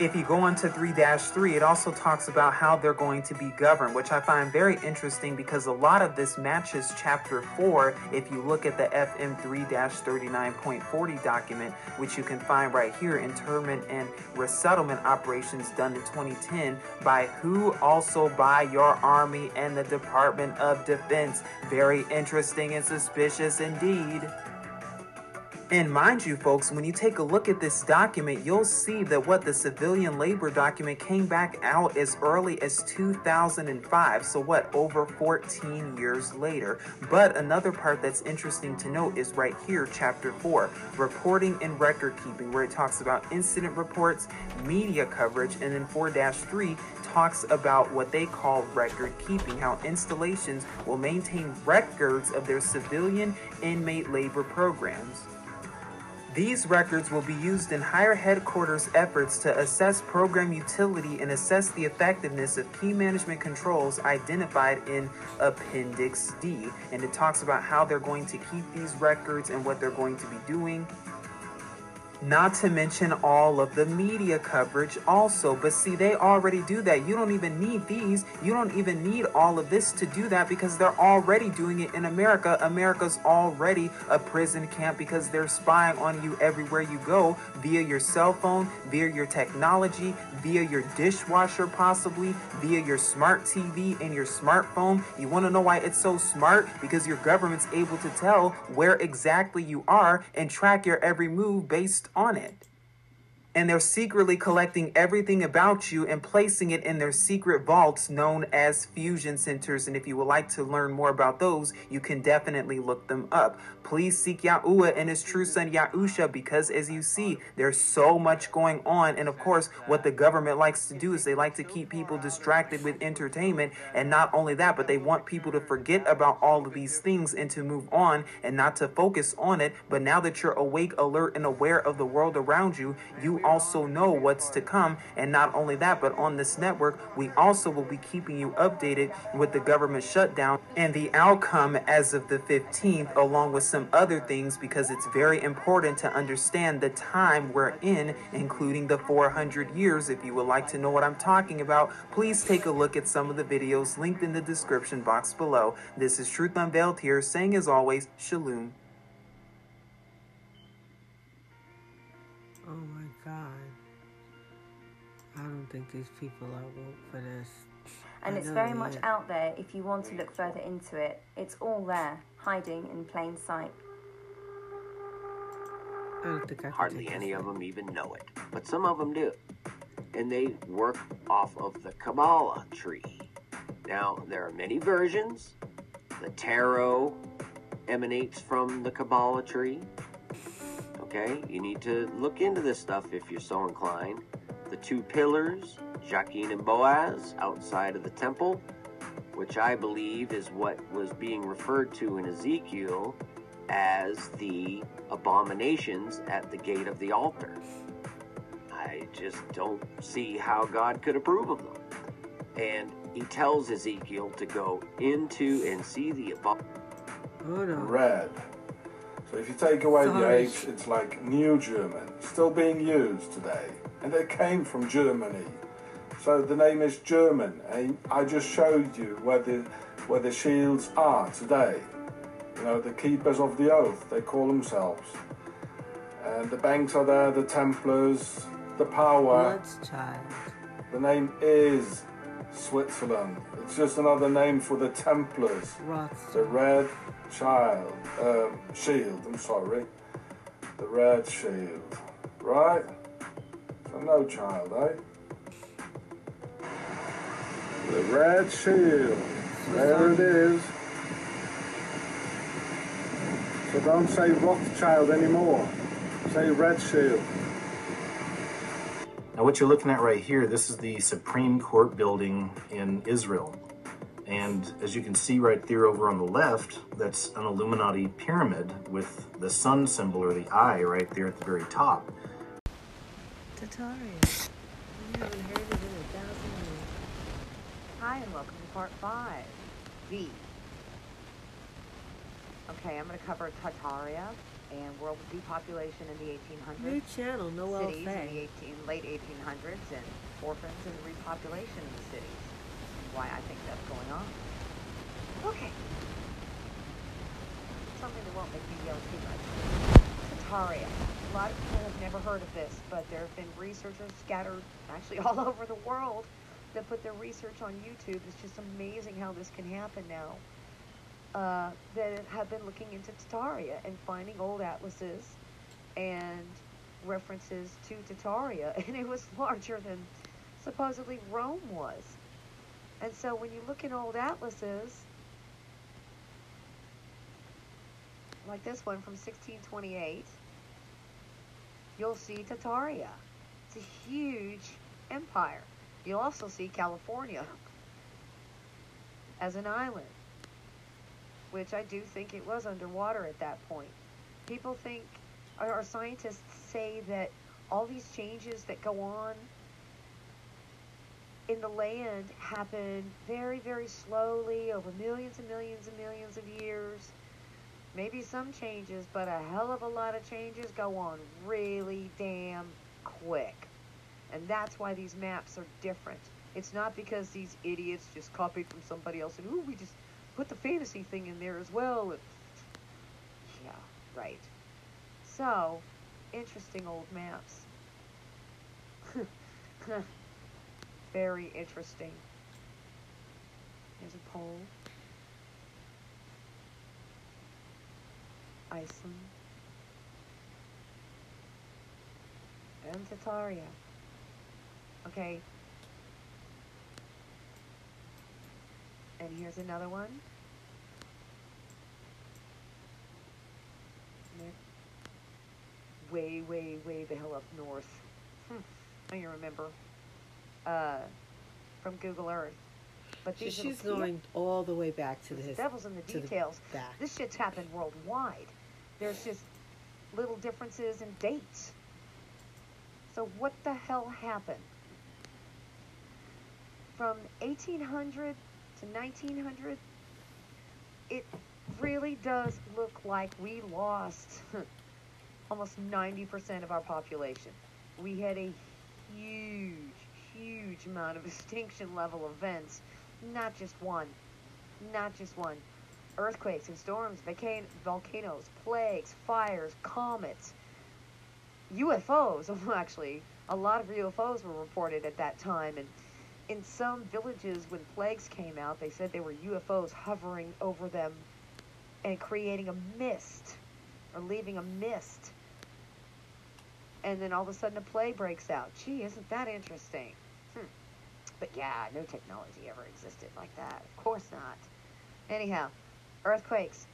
if you go on to 3 3, it also talks about how they're going to be governed, which I find very interesting because a lot of this matches chapter 4 if you look at the FM 3 39.40 document, which you can find right here internment and resettlement operations done in 2010 by who also by your Army and the Department of Defense. Very interesting and suspicious indeed. And mind you, folks, when you take a look at this document, you'll see that what the civilian labor document came back out as early as 2005. So, what, over 14 years later. But another part that's interesting to note is right here, chapter 4 reporting and record keeping, where it talks about incident reports, media coverage, and then 4 3 talks about what they call record keeping, how installations will maintain records of their civilian inmate labor programs. These records will be used in higher headquarters efforts to assess program utility and assess the effectiveness of key management controls identified in Appendix D. And it talks about how they're going to keep these records and what they're going to be doing not to mention all of the media coverage also. But see, they already do that. You don't even need these. You don't even need all of this to do that because they're already doing it in America. America's already a prison camp because they're spying on you everywhere you go via your cell phone, via your technology, via your dishwasher, possibly, via your smart TV and your smartphone. You want to know why it's so smart? Because your government's able to tell where exactly you are and track your every move based on it and they're secretly collecting everything about you and placing it in their secret vaults known as fusion centers. And if you would like to learn more about those, you can definitely look them up. Please seek Yahuwah and his true son Yahusha because as you see, there's so much going on. And of course, what the government likes to do is they like to keep people distracted with entertainment. And not only that, but they want people to forget about all of these things and to move on and not to focus on it. But now that you're awake, alert, and aware of the world around you, you also know what's to come. And not only that, but on this network, we also will be keeping you updated with the government shutdown and the outcome as of the 15th, along with some other things, because it's very important to understand the time we're in, including the 400 years. If you would like to know what I'm talking about, please take a look at some of the videos linked in the description box below. This is Truth Unveiled here, saying as always, Shalom. Don't think these people are woke for this. And I it's very much ain't. out there if you want to look further into it. It's all there, hiding in plain sight. I don't think I Hardly any of them even know it, but some of them do. And they work off of the Kabbalah tree. Now, there are many versions. The tarot emanates from the Kabbalah tree. Okay, you need to look into this stuff if you're so inclined. The two pillars, Jachin and Boaz, outside of the temple, which I believe is what was being referred to in Ezekiel as the abominations at the gate of the altar. I just don't see how God could approve of them. And he tells Ezekiel to go into and see the abomination. Oh no. red. So if you take away the Sorry. H, it's like New German, still being used today. And it came from Germany. So the name is German. And I just showed you where the, where the shields are today. You know, the keepers of the oath, they call themselves. And the banks are there, the Templars, the power. The name is Switzerland. It's just another name for the Templars. The red child, um, shield, I'm sorry. The red shield. Right? No child, eh? The red shield. There it is. So don't say Rothschild anymore. Say red shield. Now, what you're looking at right here, this is the Supreme Court building in Israel. And as you can see right there over on the left, that's an Illuminati pyramid with the sun symbol or the eye right there at the very top. Tataria. We haven't heard it in a thousand years. Hi, and welcome to part five. V. Okay, I'm going to cover Tartaria and world depopulation in the 1800s. New channel, Noel cities in the 18, late 1800s and orphans and repopulation in the cities. and Why I think that's going on. Okay. Something that won't make me yell too much. Tataria. A lot of people have never heard of this, but there have been researchers scattered actually all over the world that put their research on YouTube. It's just amazing how this can happen now. Uh, that have been looking into Tataria and finding old atlases and references to Tataria, and it was larger than supposedly Rome was. And so when you look in old atlases, like this one from 1628, you'll see Tataria. It's a huge empire. You'll also see California as an island, which I do think it was underwater at that point. People think, or scientists say that all these changes that go on in the land happen very, very slowly over millions and millions and millions of years. Maybe some changes, but a hell of a lot of changes go on really damn quick. And that's why these maps are different. It's not because these idiots just copied from somebody else and, ooh, we just put the fantasy thing in there as well. Yeah, right. So, interesting old maps. Very interesting. There's a pole. Iceland. And Tataria. Okay. And here's another one. Way, way, way the hell up north. Hmm. I don't remember. Uh, from Google Earth. But these She's little- yeah, going all the way back to the the devil's in the the details. back. This shit's happened worldwide. There's just little differences in dates. So, what the hell happened? From 1800 to 1900, it really does look like we lost almost 90% of our population. We had a huge, huge amount of extinction level events, not just one, not just one. Earthquakes and storms, volcan- volcanoes, plagues, fires, comets, UFOs. Actually, a lot of UFOs were reported at that time, and in some villages, when plagues came out, they said there were UFOs hovering over them and creating a mist or leaving a mist. And then all of a sudden a plague breaks out. Gee, isn't that interesting? Hmm. But yeah, no technology ever existed like that. Of course not. Anyhow, earthquakes.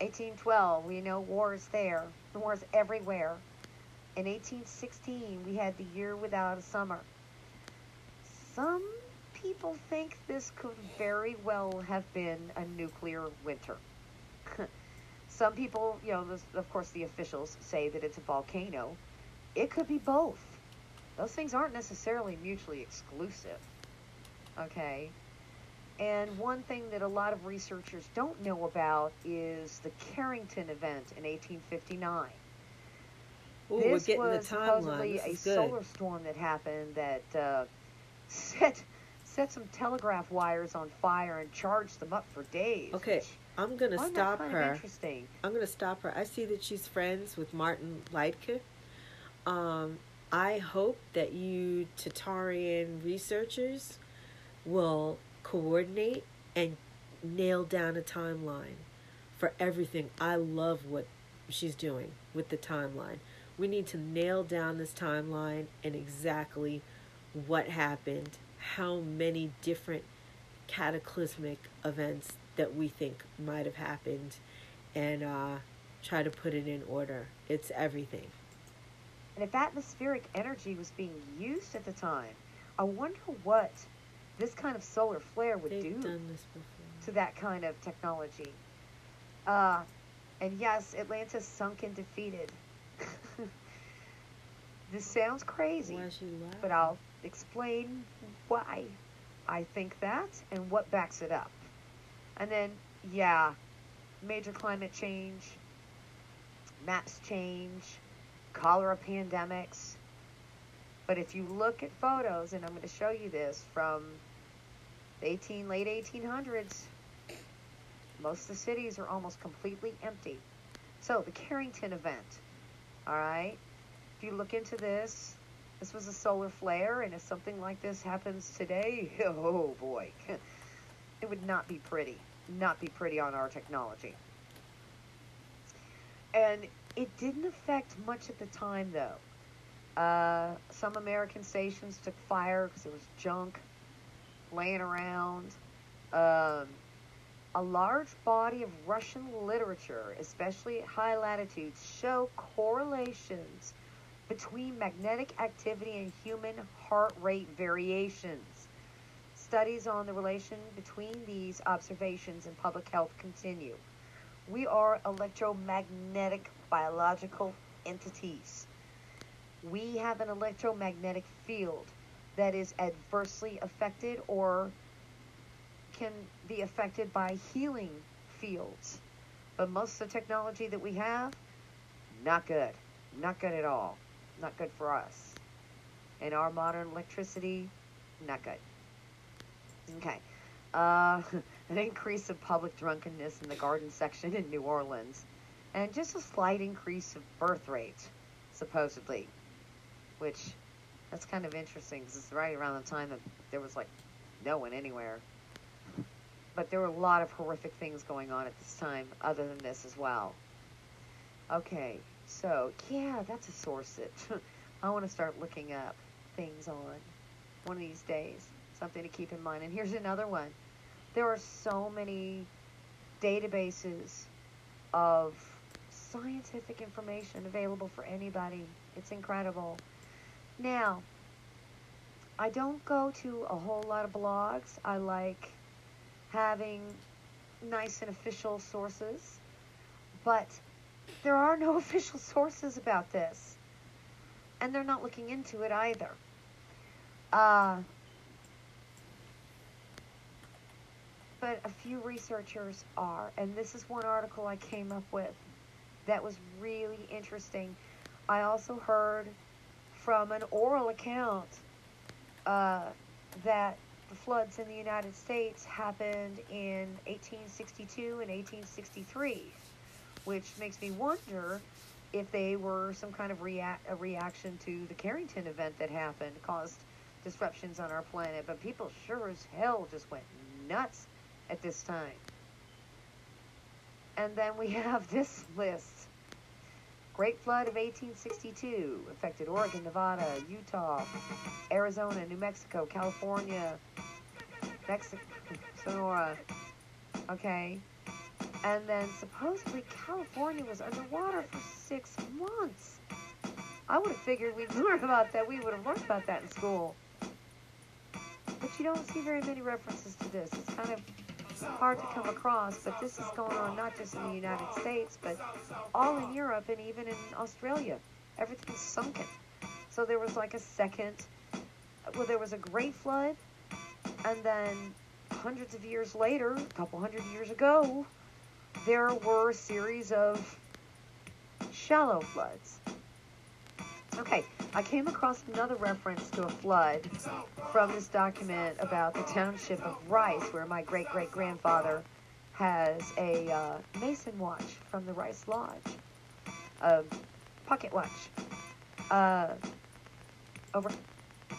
1812, we know war is there. The is everywhere. In 1816, we had the year without a summer. Some people think this could very well have been a nuclear winter. Some people, you know, of course, the officials say that it's a volcano. It could be both. Those things aren't necessarily mutually exclusive. Okay? And one thing that a lot of researchers don't know about is the Carrington event in 1859. Ooh, this we're getting was the supposedly This a solar storm that happened that uh, set set some telegraph wires on fire and charged them up for days. Okay, I'm find that stop her. Interesting. I'm gonna stop her. I see that she's friends with Martin Leitke. Um, I hope that you Tartarian researchers will coordinate and nail down a timeline for everything. I love what she's doing with the timeline. We need to nail down this timeline and exactly what happened, how many different cataclysmic events that we think might have happened, and uh, try to put it in order. It's everything. And if atmospheric energy was being used at the time, I wonder what this kind of solar flare would They've do done this before. to that kind of technology. Uh, and yes, Atlantis sunk and defeated. this sounds crazy, but I'll explain why I think that and what backs it up. And then, yeah, major climate change, maps change, cholera pandemics. But if you look at photos, and I'm going to show you this from the 18 late 1800s, most of the cities are almost completely empty. So the Carrington event, all right. If you look into this, this was a solar flare, and if something like this happens today, oh boy, it would not be pretty. Not be pretty on our technology. And it didn't affect much at the time, though. Uh, some American stations took fire because there was junk laying around. Um, a large body of Russian literature, especially at high latitudes, show correlations between magnetic activity and human heart rate variations. Studies on the relation between these observations and public health continue. We are electromagnetic biological entities. We have an electromagnetic field that is adversely affected or can be affected by healing fields. But most of the technology that we have, not good. Not good at all. Not good for us. And our modern electricity, not good. Okay. Uh, an increase of public drunkenness in the garden section in New Orleans. And just a slight increase of birth rate, supposedly. Which, that's kind of interesting because it's right around the time that there was like no one anywhere. But there were a lot of horrific things going on at this time, other than this as well. Okay, so yeah, that's a source that I want to start looking up things on one of these days. Something to keep in mind. And here's another one. There are so many databases of scientific information available for anybody. It's incredible. Now, I don't go to a whole lot of blogs. I like having nice and official sources, but there are no official sources about this. and they're not looking into it either. Uh, but a few researchers are, and this is one article I came up with that was really interesting. I also heard from an oral account uh, that the floods in the United States happened in 1862 and 1863, which makes me wonder if they were some kind of react a reaction to the Carrington event that happened, caused disruptions on our planet. But people sure as hell just went nuts at this time. And then we have this list. Great Flood of 1862 affected Oregon, Nevada, Utah, Arizona, New Mexico, California, Mexico, Sonora. Okay. And then supposedly California was underwater for six months. I would have figured we'd learn about that. We would have learned about that in school. But you don't see very many references to this. It's kind of hard to come across, but this is going on not just in the United States, but all in Europe and even in Australia. Everything's sunken. So there was like a second, well, there was a great flood, and then hundreds of years later, a couple hundred years ago, there were a series of shallow floods. Okay, I came across another reference to a flood from this document about the township of Rice, where my great great grandfather has a uh, Mason watch from the Rice Lodge, a pocket watch. Uh, over,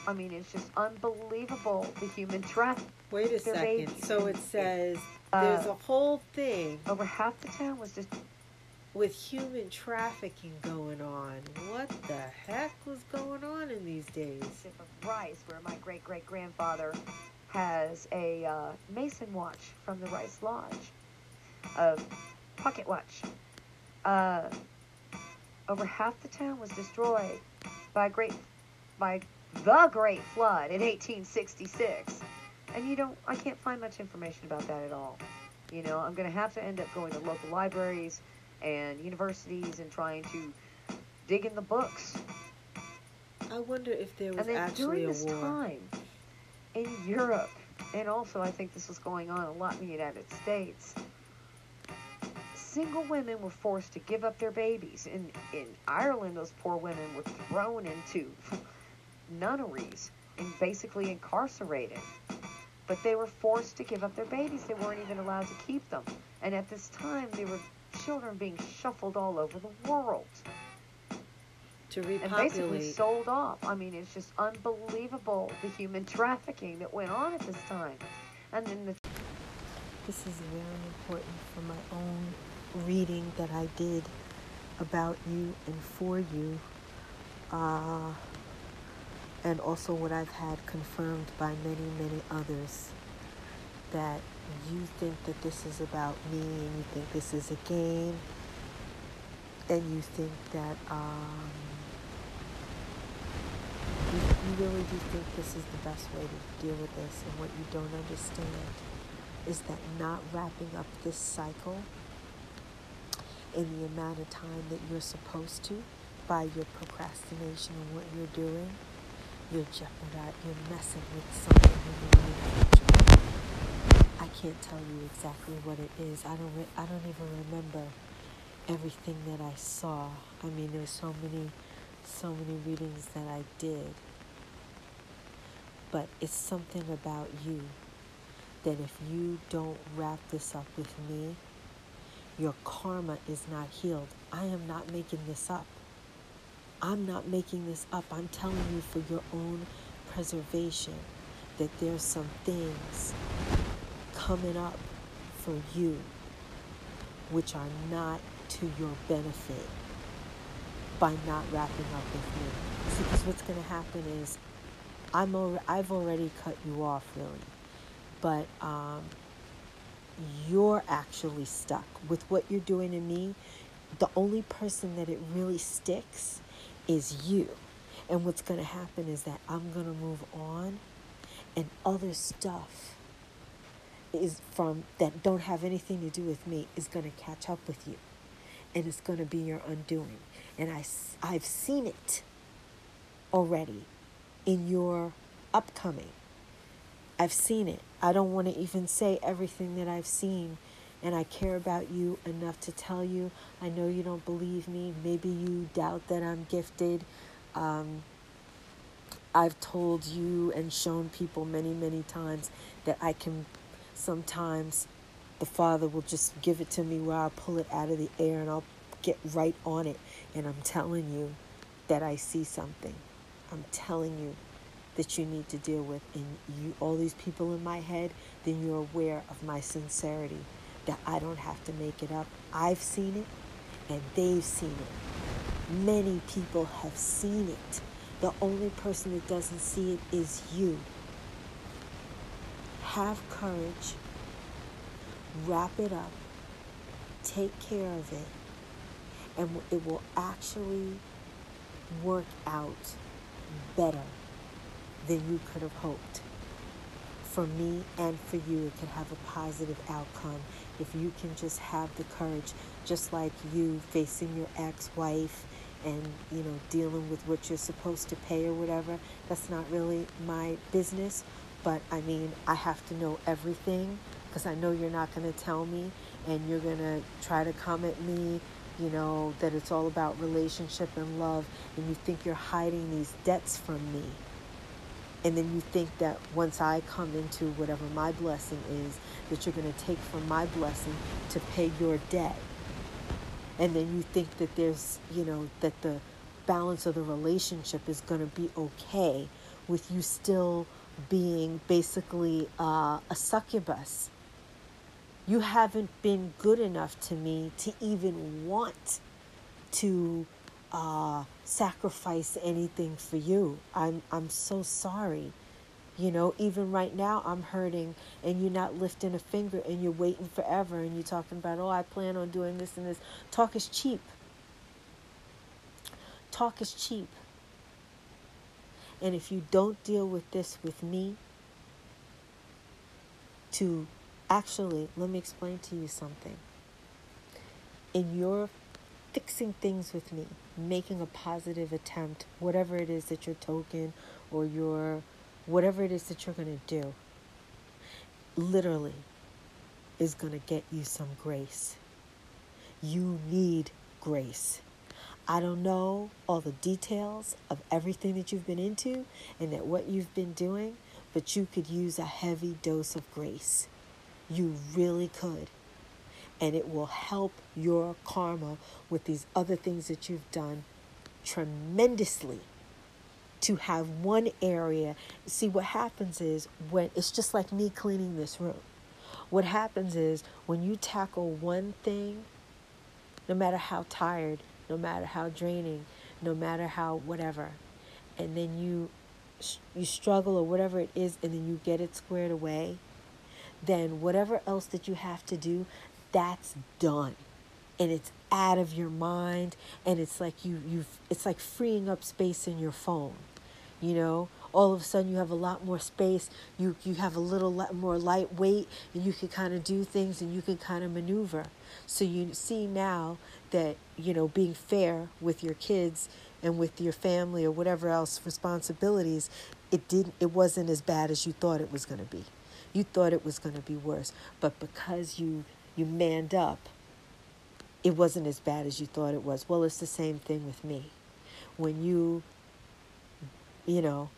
I mean, it's just unbelievable the human traffic. Wait a second. So it says Uh, there's a whole thing Over half the town was just with human trafficking going on. What the heck was going on in these days? Rice, where my great great grandfather has a uh, Mason watch from the Rice Lodge, a pocket watch. Uh, over half the town was destroyed by great by the Great Flood in 1866, and you don't. I can't find much information about that at all. You know, I'm going to have to end up going to local libraries and universities and trying to dig in the books I wonder if there was and then actually during a this war. time in Europe, and also I think this was going on a lot in the United States, single women were forced to give up their babies. In in Ireland, those poor women were thrown into nunneries and basically incarcerated. But they were forced to give up their babies. They weren't even allowed to keep them. And at this time, they were children being shuffled all over the world to repopulate. and basically sold off. I mean, it's just unbelievable the human trafficking that went on at this time. And then the This is very important for my own reading that I did about you and for you, uh, and also what I've had confirmed by many, many others that you think that this is about me and you think this is a game and you think that um, you, you really do think this is the best way to deal with this and what you don't understand is that not wrapping up this cycle in the amount of time that you're supposed to by your procrastination and what you're doing, you're jeopardizing, you're messing with something in the future. I can't tell you exactly what it is. I don't. Re- I don't even remember everything that I saw. I mean, there's so many, so many readings that I did. But it's something about you that if you don't wrap this up with me, your karma is not healed. I am not making this up. I'm not making this up. I'm telling you for your own preservation that there's some things coming up for you which are not to your benefit by not wrapping up with me. See, because what's going to happen is I'm al- I've already cut you off, really but um, you're actually stuck with what you're doing to me. The only person that it really sticks is you. And what's going to happen is that I'm going to move on, and other stuff is from that don't have anything to do with me is going to catch up with you, and it's going to be your undoing. And I, i've seen it. already in your upcoming. I've seen it. I don't want to even say everything that I've seen. And I care about you enough to tell you. I know you don't believe me. Maybe you doubt that I'm gifted. Um, I've told you and shown people many, many times that I can sometimes the Father will just give it to me where I'll pull it out of the air and I'll get right on it. And I'm telling you that I see something. I'm telling you that you need to deal with. And you, all these people in my head, then you're aware of my sincerity, that I don't have to make it up. I've seen it and they've seen it. Many people have seen it. The only person that doesn't see it is you. Have courage. Wrap it up, take care of it, and it will actually work out better than you could have hoped. For me and for you, it could have a positive outcome if you can just have the courage, just like you facing your ex wife and you know dealing with what you're supposed to pay or whatever. That's not really my business but i mean i have to know everything because I know you're not going to tell me and you're going to try to come at me, you know, that it's all about relationship and love, and you think you're hiding these debts from me. And then you think that once I come into whatever my blessing is, that you're going to take from my blessing to pay your debt. And then you think that there's, you know, that the balance of the relationship is going to be okay with you still being basically uh, a succubus you haven't been good enough to me to even want to uh, sacrifice anything for you. I'm, I'm so sorry. You know, even right now, I'm hurting, and you're not lifting a finger, and you're waiting forever, and you're talking about, oh, I plan on doing this and this. Talk is cheap. Talk is cheap. And if you don't deal with this with me, to Actually, let me explain to you something. In your fixing things with me, making a positive attempt, whatever it is that your token or your whatever it is that you're going to do, literally is going to get you some grace. You need grace. I don't know all the details of everything that you've been into and that what you've been doing, but you could use a heavy dose of grace. You really could. And it will help your karma with these other things that you've done tremendously to have one area. See, what happens is when it's just like me cleaning this room. What happens is when you tackle one thing, no matter how tired, no matter how draining, no matter how whatever, and then you you struggle or whatever it is and then you get it squared away, then whatever else that you have to do, that's done. And it's out of your mind and it's like you you've it's like freeing up space in your phone. You know, all of a sudden you have a lot more space. You you have a little more lightweight and you can kind of do things and you can kind of maneuver. So you see now that, you know, being fair with your kids and with your family or whatever else responsibilities, it didn't it wasn't as bad as you thought it was going to be. You thought it was going to be worse, but because you you manned up, it wasn't as bad as you thought it was. Well, it's the same thing with me. When you you know,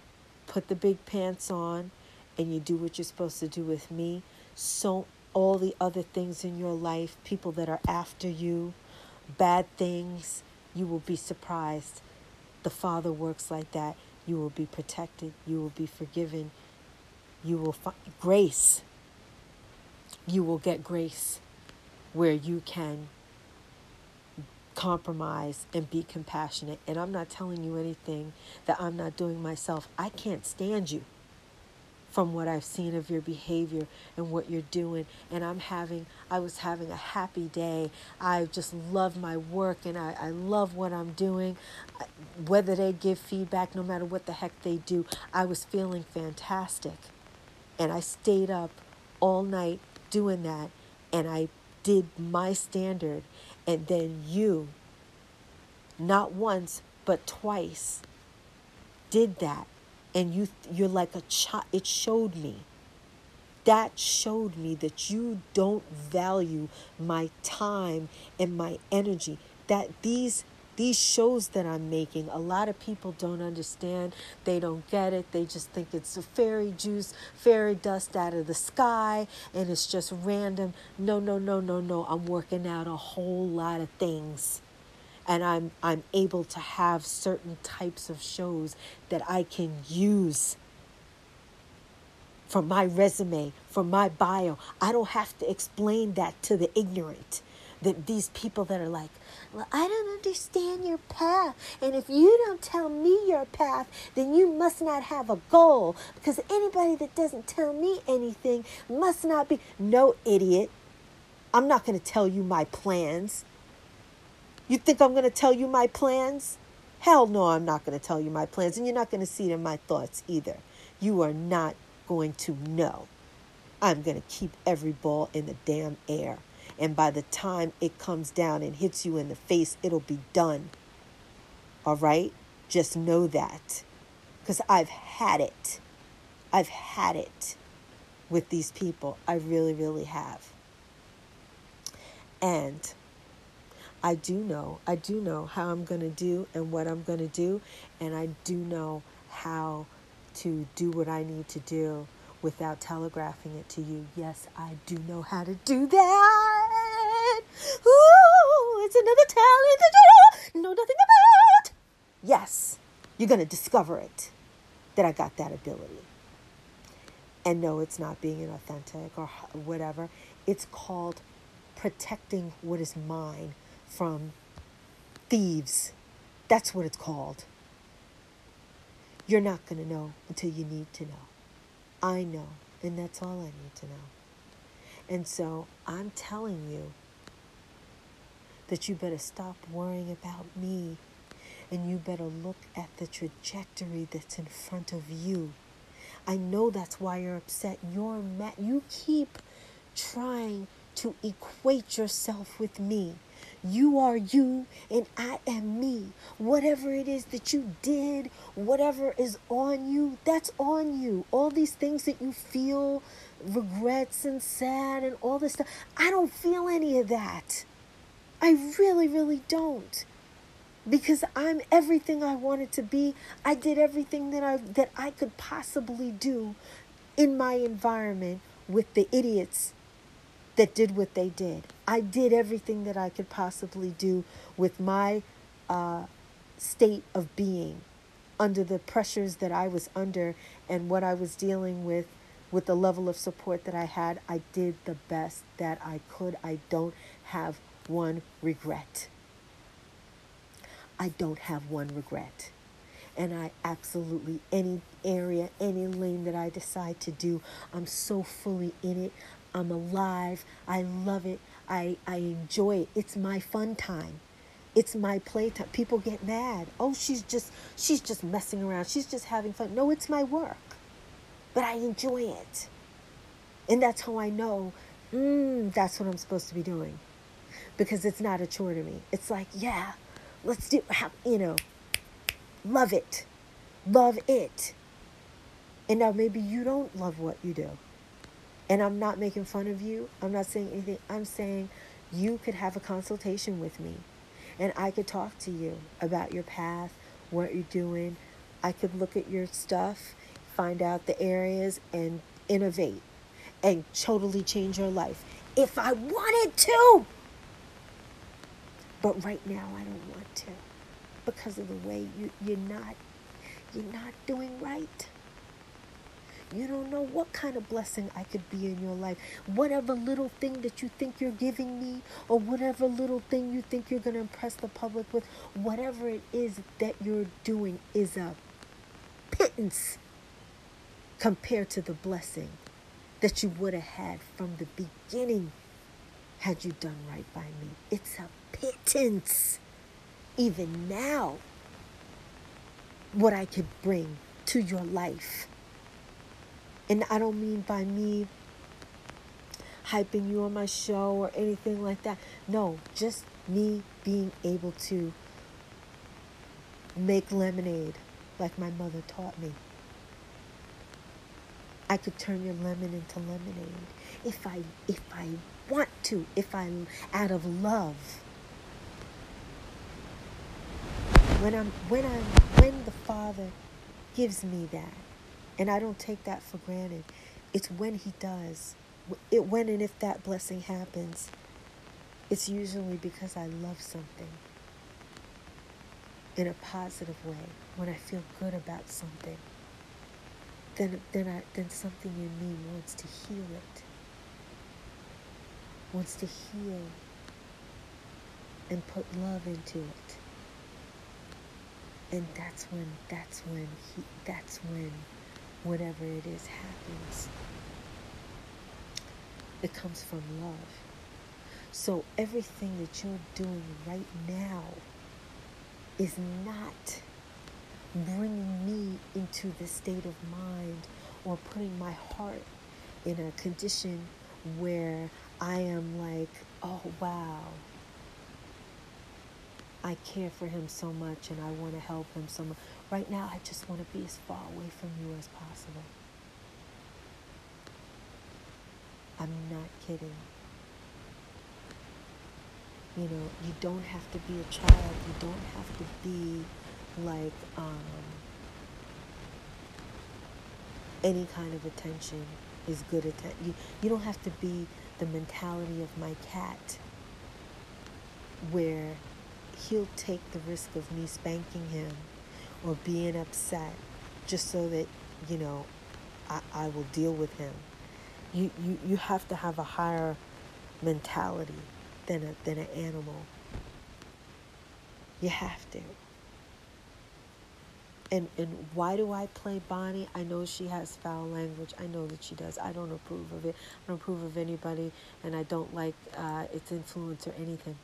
put the big pants on and you do what you're supposed to do with me, so all the other things in your life, people that are after you, bad things, you will be surprised. The Father works like that. You will be protected. You will be forgiven you will find grace. You will get grace where you can compromise and be compassionate. And I'm not telling you anything that I'm not doing myself. I can't stand you from what I've seen of your behavior and what you're doing. And I'm having, I was having a happy day. I just love my work and I, I love what I'm doing. Whether they give feedback, no matter what the heck they do, I was feeling fantastic. And I stayed up all night doing that. And I did my standard. And then you, not once, but twice, did that and you you're like a child it showed me that showed me that you don't value my time and my energy that these these shows that I'm making, a lot of people don't understand. They don't get it. They just think it's a fairy juice, fairy dust out of the sky, and it's just random. No, no, no, no, no. I'm working out a whole lot of things. And I'm I'm able to have certain types of shows that I can use for my resume, for my bio. I don't have to explain that to the ignorant. That these people that are like, well, I don't understand your path. And if you don't tell me your path, then you must not have a goal. Because anybody that doesn't tell me anything must not be. No, idiot. I'm not going to tell you my plans. You think I'm going to tell you my plans? Hell no, I'm not going to tell you my plans. And you're not going to see it in my thoughts either. You are not going to know. I'm going to keep every ball in the damn air. And by the time it comes down and hits you in the face, it'll be done. All right? Just know that. Because I've had it. I've had it with these people. I really, really have. And I do know, I do know how I'm going to do and what I'm going to do. And I do know how to do what I need to do without telegraphing it to you. Yes, I do know how to do that. Ooh, it's another talent that you know nothing about. Yes, you're going to discover it that I got that ability. And no, it's not being inauthentic or whatever. It's called protecting what is mine from thieves. That's what it's called. You're not going to know until you need to know. I know, and that's all I need to know. And so I'm telling you that you better stop worrying about me and you better look at the trajectory that's in front of you. I know that's why you're upset. You're mad. You keep trying to equate yourself with me. You are you and I am me. Whatever it is that you did, whatever is on you, that's on you. All these things that you feel, regrets and sad and all this stuff, I don't feel any of that. I really, really don't. Because I'm everything I wanted to be. I did everything that I that I could possibly do in my environment with the idiots that did what they did. I did everything that I could possibly do with my uh, state of being under the pressures that I was under and what I was dealing with, with the level of support that I had. I did the best that I could. I don't have one regret. I don't have one regret. And I absolutely, any area, any lane that I decide to do, I'm so fully in it. I'm alive. I love it. I, I enjoy it. It's my fun time. It's my playtime. People get mad. Oh, she's just she's just messing around. She's just having fun. No, it's my work. But I enjoy it. And that's how I know mm, that's what I'm supposed to be doing. Because it's not a chore to me. It's like, yeah, let's do have you know, love it. Love it. And now maybe you don't love what you do. And I'm not making fun of you. I'm not saying anything. I'm saying you could have a consultation with me and I could talk to you about your path, what you're doing. I could look at your stuff, find out the areas, and innovate and totally change your life if I wanted to. But right now, I don't want to because of the way you, you're not you're not doing right. You don't know what kind of blessing I could be in your life. Whatever little thing that you think you're giving me, or whatever little thing you think you're going to impress the public with, whatever it is that you're doing is a pittance compared to the blessing that you would have had from the beginning had you done right by me. It's a pittance. Even now, what I could bring to your life and I don't mean by me hyping you on my show or anything like that. No, just me being able to make lemonade like my mother taught me. I could turn your lemon into lemonade if I if I want to, if I'm out of love. When I'm when I'm when the Father gives me that, and I don't take that for granted, it's when He does. It when and if that blessing happens, it's usually because I love something in a positive way, when I feel good about something, then then I then something in me wants to heal it. Wants to heal and put love into it. And that's when that's when he that's when whatever it is happens. It comes from love. So everything that you're doing right now is not bringing me into the state of mind or putting my heart in a condition where I am like, oh wow, I care for him so much and I want to help him so much. Right now, I just want to be as far away from you as possible. I'm not kidding. You know, you don't have to be a child. You don't have to be like um, any kind of attention is good attention. You, you don't have to be the mentality of my cat where he'll take the risk of me spanking him or being upset just so that, you know, I, I will deal with him. You, you, you have to have a higher mentality than, a, than an animal. You have to. And, and why do I play Bonnie? I know she has foul language. I know that she does. I don't approve of it. I don't approve of anybody, and I don't like uh, its influence or anything.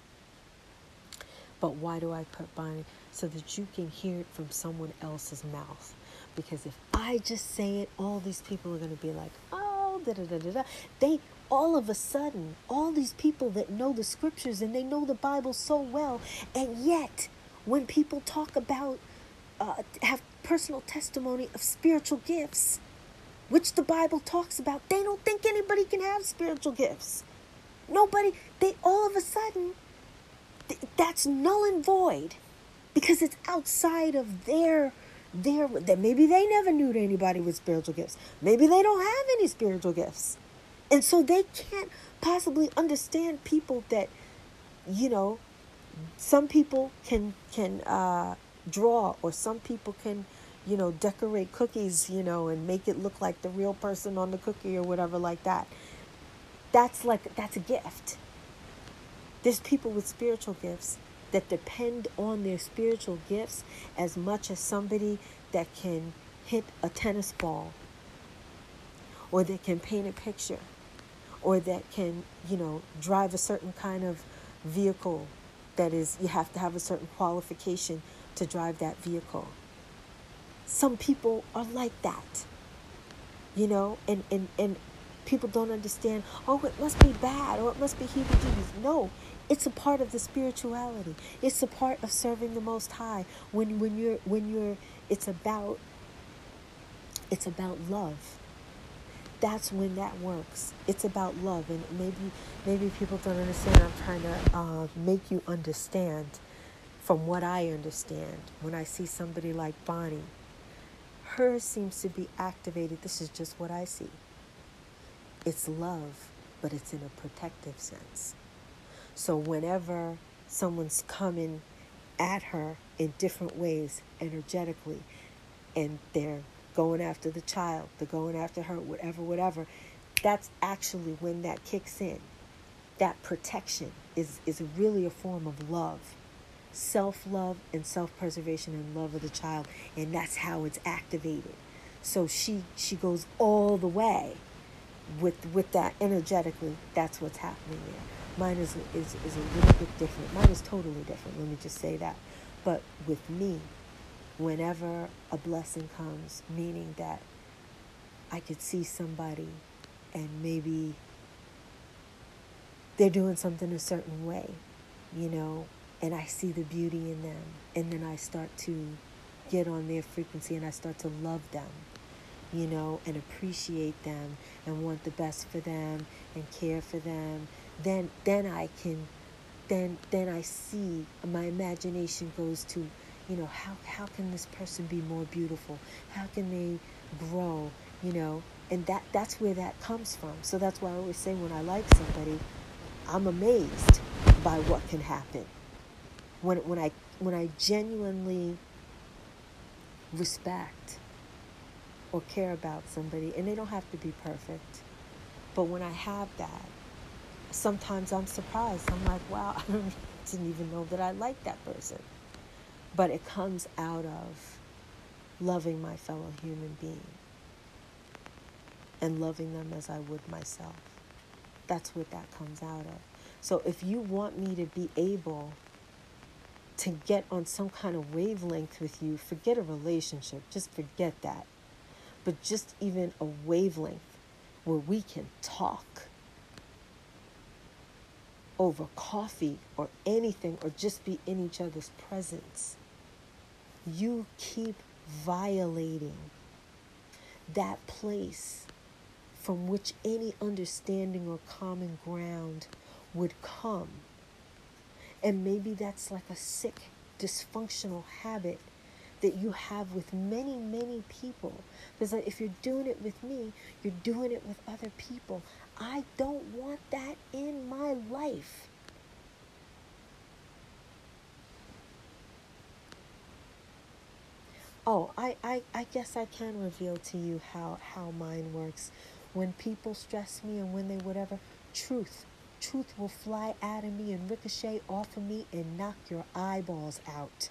But why do I put Bonnie? So that you can hear it from someone else's mouth. Because if I just say it, all these people are going to be like, oh, da da da da da. They, all of a sudden, all these people that know the scriptures and they know the Bible so well, and yet, when people talk about, uh, have personal testimony of spiritual gifts, which the Bible talks about, they don't think anybody can have spiritual gifts. Nobody, they all of a sudden, th- that's null and void because it's outside of their their that maybe they never knew anybody with spiritual gifts. Maybe they don't have any spiritual gifts. And so they can't possibly understand people that you know some people can can uh, draw or some people can you know decorate cookies you know and make it look like the real person on the cookie or whatever like that. That's like that's a gift there's people with spiritual gifts that depend on their spiritual gifts as much as somebody that can hit a tennis ball or that can paint a picture or that can, you know, drive a certain kind of vehicle that is, you have to have a certain qualification to drive that vehicle. Some people are like that, you know, and, and, and people don't understand, oh, it must be bad or it must be heebie jeebies. No, it's a part of the spirituality. It's a part of serving the Most High. When, when you're, when you're, it's about, it's about love that's when that works. It's about love, and maybe maybe people don't understand. I'm trying to uh, make you understand from what I understand when I see somebody like Bonnie. Hers seems to be activated. This is just what I see. It's love, but it's in a protective sense. So whenever someone's coming at her in different ways energetically, and they're going after the child, they're going after her, whatever, whatever. That's actually when that kicks in. That protection is, is really a form of love. Self love and self preservation and love of the child. And that's how it's activated. So she she goes all the way with with that energetically. That's what's happening there. Mine is, is, is a little bit different. Mine is totally different. Let me just say that. But with me, whenever a blessing comes, meaning that I could see somebody and maybe they're doing something a certain way, you know, and I see the beauty in them, and then I start to get on their frequency and I start to love them, you know, and appreciate them and want the best for them and care for them, then then I can then then I see my imagination goes to, you know, how how can this person be more beautiful? How can they grow, you know? And that that's where that comes from. So that's why I always say when I like somebody, I'm amazed by what can happen. When when I when I genuinely respect or care about somebody, and they don't have to be perfect, but when I have that, sometimes I'm surprised. I'm like, wow, I didn't even know that I liked that person. But it comes out of loving my fellow human being and loving them as I would myself. That's what that comes out of. So if you want me to be able to get on some kind of wavelength with you, forget a relationship, just forget that. But just even a wavelength where we can talk over coffee or anything or just be in each other's presence. You keep violating that place from which any understanding or common ground would come. And maybe that's like a sick, dysfunctional habit that you have with many, many people. Because if you're doing it with me, you're doing it with other people. I don't want that in my life. Oh, I, I, I guess I can reveal to you how, how mine works. When people stress me and when they whatever, truth. Truth will fly out of me and ricochet off of me and knock your eyeballs out.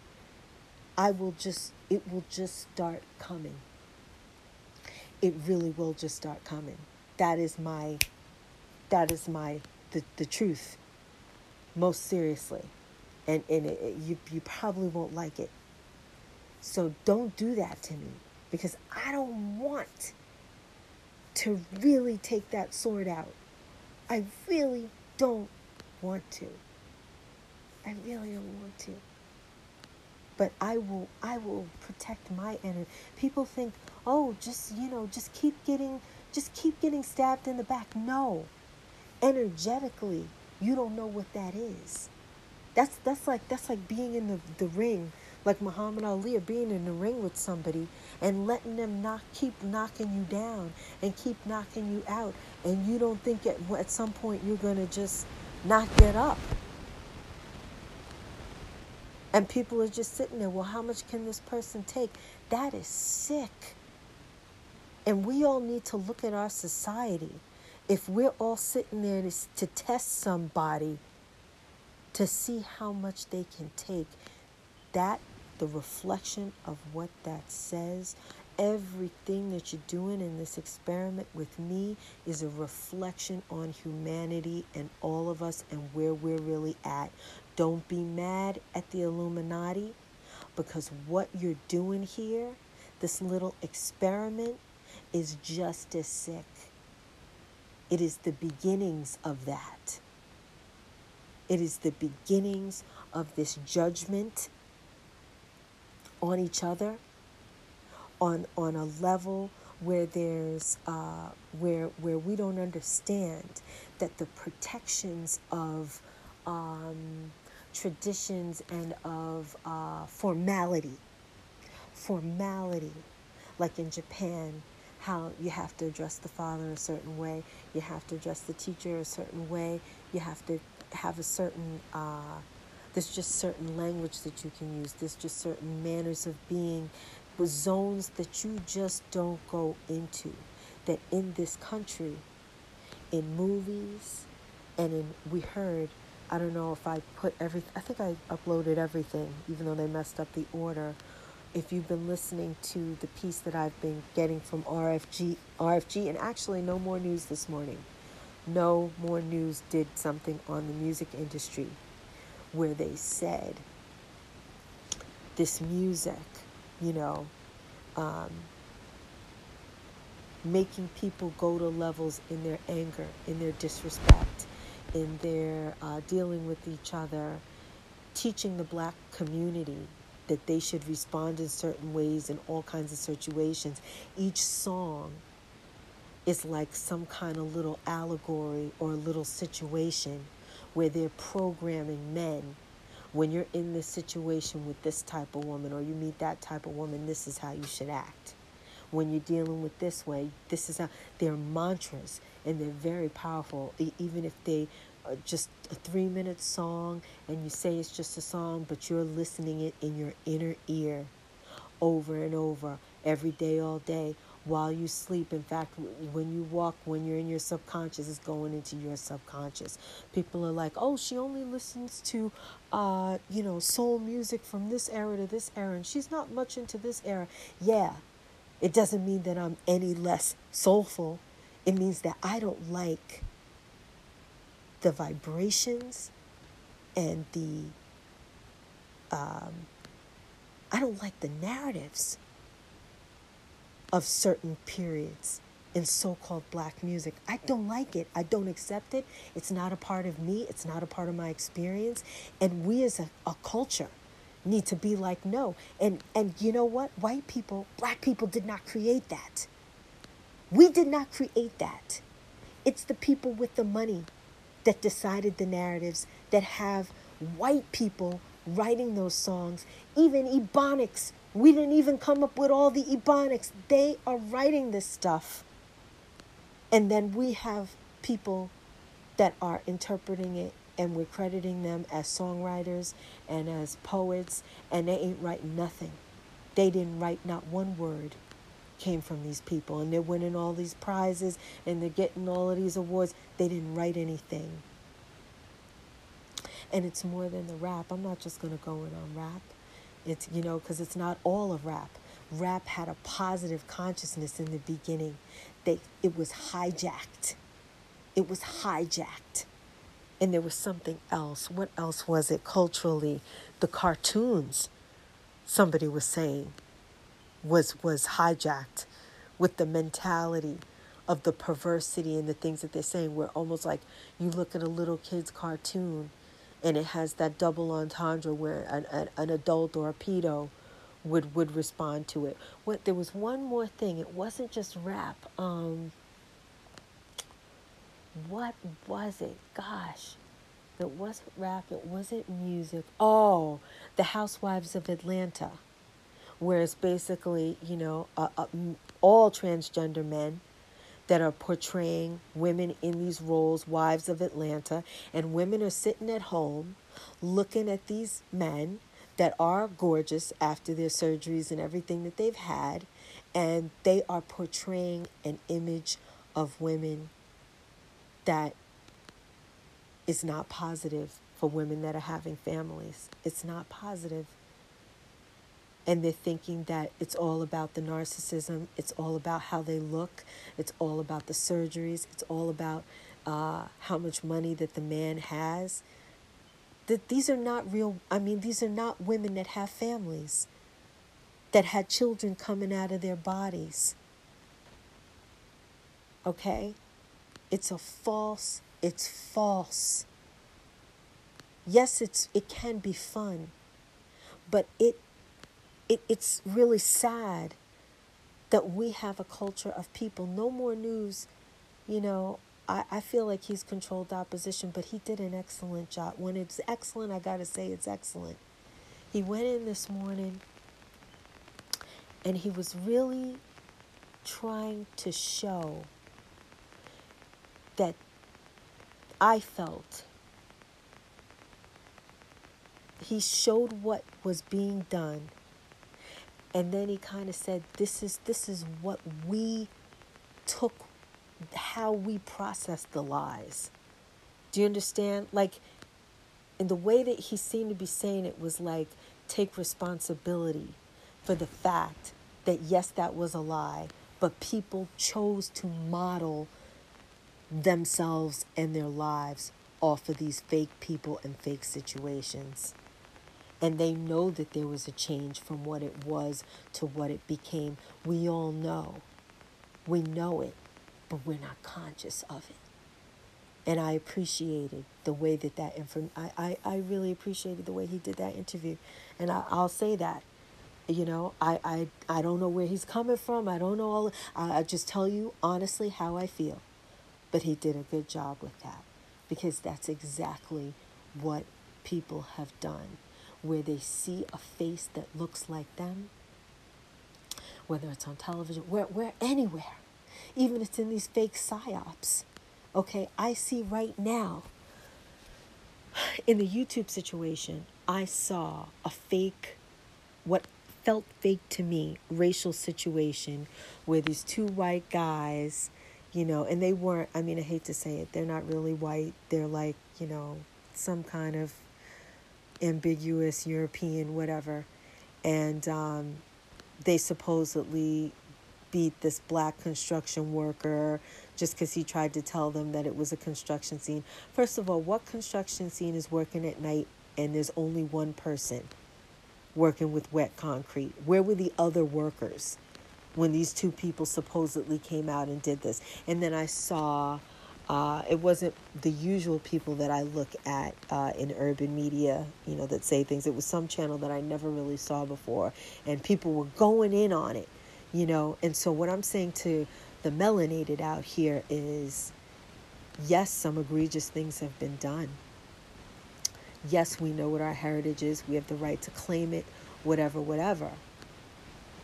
I will just, it will just start coming. It really will just start coming. That is my, that is my, the, the truth. Most seriously. And, and it, it, you, you probably won't like it. So don't do that to me because I don't want to really take that sword out. I really don't want to. I really don't want to but I will I will protect my energy. People think, "Oh, just, you know, just keep getting just keep getting stabbed in the back." No. Energetically, you don't know what that is. That's that's like that's like being in the, the ring, like Muhammad Ali or being in the ring with somebody and letting them knock keep knocking you down and keep knocking you out and you don't think at at some point you're going to just not get up and people are just sitting there, well, how much can this person take? That is sick. And we all need to look at our society. If we're all sitting there to, test somebody to see how much they can take, that, the reflection of what that says, everything that you're doing in this experiment with me is a reflection on humanity and all of us and where we're really at. Don't be mad at the Illuminati because what you're doing here, this little experiment, is just as sick. It is the beginnings of that. It is the beginnings of this judgment on each other on on a level where there's uh, where where we don't understand that the protections of um, traditions and of uh, formality. Formality, like in Japan, how you have to address the father a certain way, you have to address the teacher a certain way, you have to have a certain, uh, there's just certain language that you can use, there's just certain manners of being, with zones that you just don't go into. That in this country, in movies, and in, we heard I don't know if I put everything, I think I uploaded everything, even though they messed up the order. If you've been listening to the piece that I've been getting from RFG, RFG, and actually Know More News this morning. Know More News did something on the music industry where they said this music, you know, um, making people go to levels in their anger, in their disrespect in their uh, dealing with each other, teaching the black community that they should respond in certain ways in all kinds of situations. Each song is like some kind of little allegory or a little situation where they're programming men. When you're in this situation with this type of woman or you meet that type of woman, this is how you should act. When you're dealing with this way, this is how they're mantras and they're very powerful. Even if they just a three minute song and you say it's just a song, but you're listening it in your inner ear over and over every day, all day while you sleep. In fact, when you walk, when you're in your subconscious, it's going into your subconscious. People are like, oh, she only listens to, uh, you know, soul music from this era to this era, and she's not much into this era. Yeah, it doesn't mean that I'm any less soulful. It means that I don't like the vibrations and the, um, I don't like the narratives of certain periods in so called black music. I don't like it. I don't accept it. It's not a part of me, it's not a part of my experience. And we as a, a culture need to be like, no. And, and you know what? White people, black people did not create that. We did not create that. It's the people with the money that decided the narratives that have white people writing those songs, even Ebonics we didn't even come up with all the Ebonics. They are writing this stuff. And then we have people that are interpreting it and we're crediting them as songwriters and as poets and they ain't writing nothing. They didn't write not one word came from these people and they're winning all these prizes and they're getting all of these awards. They didn't write anything. And it's more than the rap. I'm not just going to go in on rap. It's, you know, because it's not all of rap. Rap had a positive consciousness in the beginning. They, it was hijacked. It was hijacked. And there was something else. What else was it culturally? The cartoons, somebody was saying, was, was hijacked with the mentality of the perversity and the things that they're saying. Where almost like you look at a little kid's cartoon and it has that double entendre where an, an, an adult or a pedo would would respond to it. What there was one more thing. It wasn't just rap. Um, what was it? Gosh, it wasn't rap. It wasn't music. Oh, the Housewives of Atlanta, where it's basically you know uh, uh, all transgender men that are portraying women in these roles, wives of Atlanta, and women are sitting at home looking at these men that are gorgeous after their surgeries and everything that they've had, and they are portraying an image of women that is not positive for women that are having families. It's not positive and they're thinking that it's all about the narcissism, it's all about how they look, it's all about the surgeries, it's all about uh, how much money that the man has. That these are not real, I mean, these are not women that have families, that had children coming out of their bodies. Okay? It's a false, it's false. Yes, it's it can be fun, but it it, it's really sad that we have a culture of people. Know More News. You know, I, I feel like he's controlled the opposition, but he did an excellent job. When it's excellent, I got to say it's excellent. He went in this morning and he was really trying to show that I felt he showed what was being done and then he kind of said this is this is what we took how we processed the lies. Do you understand? Like in the way that he seemed to be saying it was like take responsibility for the fact that yes that was a lie but people chose to model themselves and their lives off of these fake people and fake situations and they know that there was a change from what it was to what it became. We all know. We know it, but we're not conscious of it. And I appreciated the way that that inform. I, I, I really appreciated the way he did that interview, and I, I'll say that. You know, I, I I don't know where he's coming from. I don't know all. I, I just tell you honestly how I feel, but he did a good job with that, because that's exactly what people have done, where they see a face that looks like them, whether it's on television, where where anywhere, even if it's in these fake psyops Okay, I see right now in the YouTube situation, I saw a fake, what felt fake to me, racial situation where these two white guys, you know, and they weren't, I mean, I hate to say it, they're not really white. They're like, you know, some kind of ambiguous European, whatever. And um, they supposedly beat this black construction worker just because he tried to tell them that it was a construction scene. First of all, what construction scene is working at night and there's only one person working with wet concrete? Where were the other workers when these two people supposedly came out and did this? And then I saw. Uh, it wasn't the usual people that I look at uh, in urban media, you know, that say things. It was some channel that I never really saw before, and people were going in on it, you know. And so, what I'm saying to the melanated out here is yes, some egregious things have been done. Yes, we know what our heritage is. We have the right to claim it, whatever, whatever.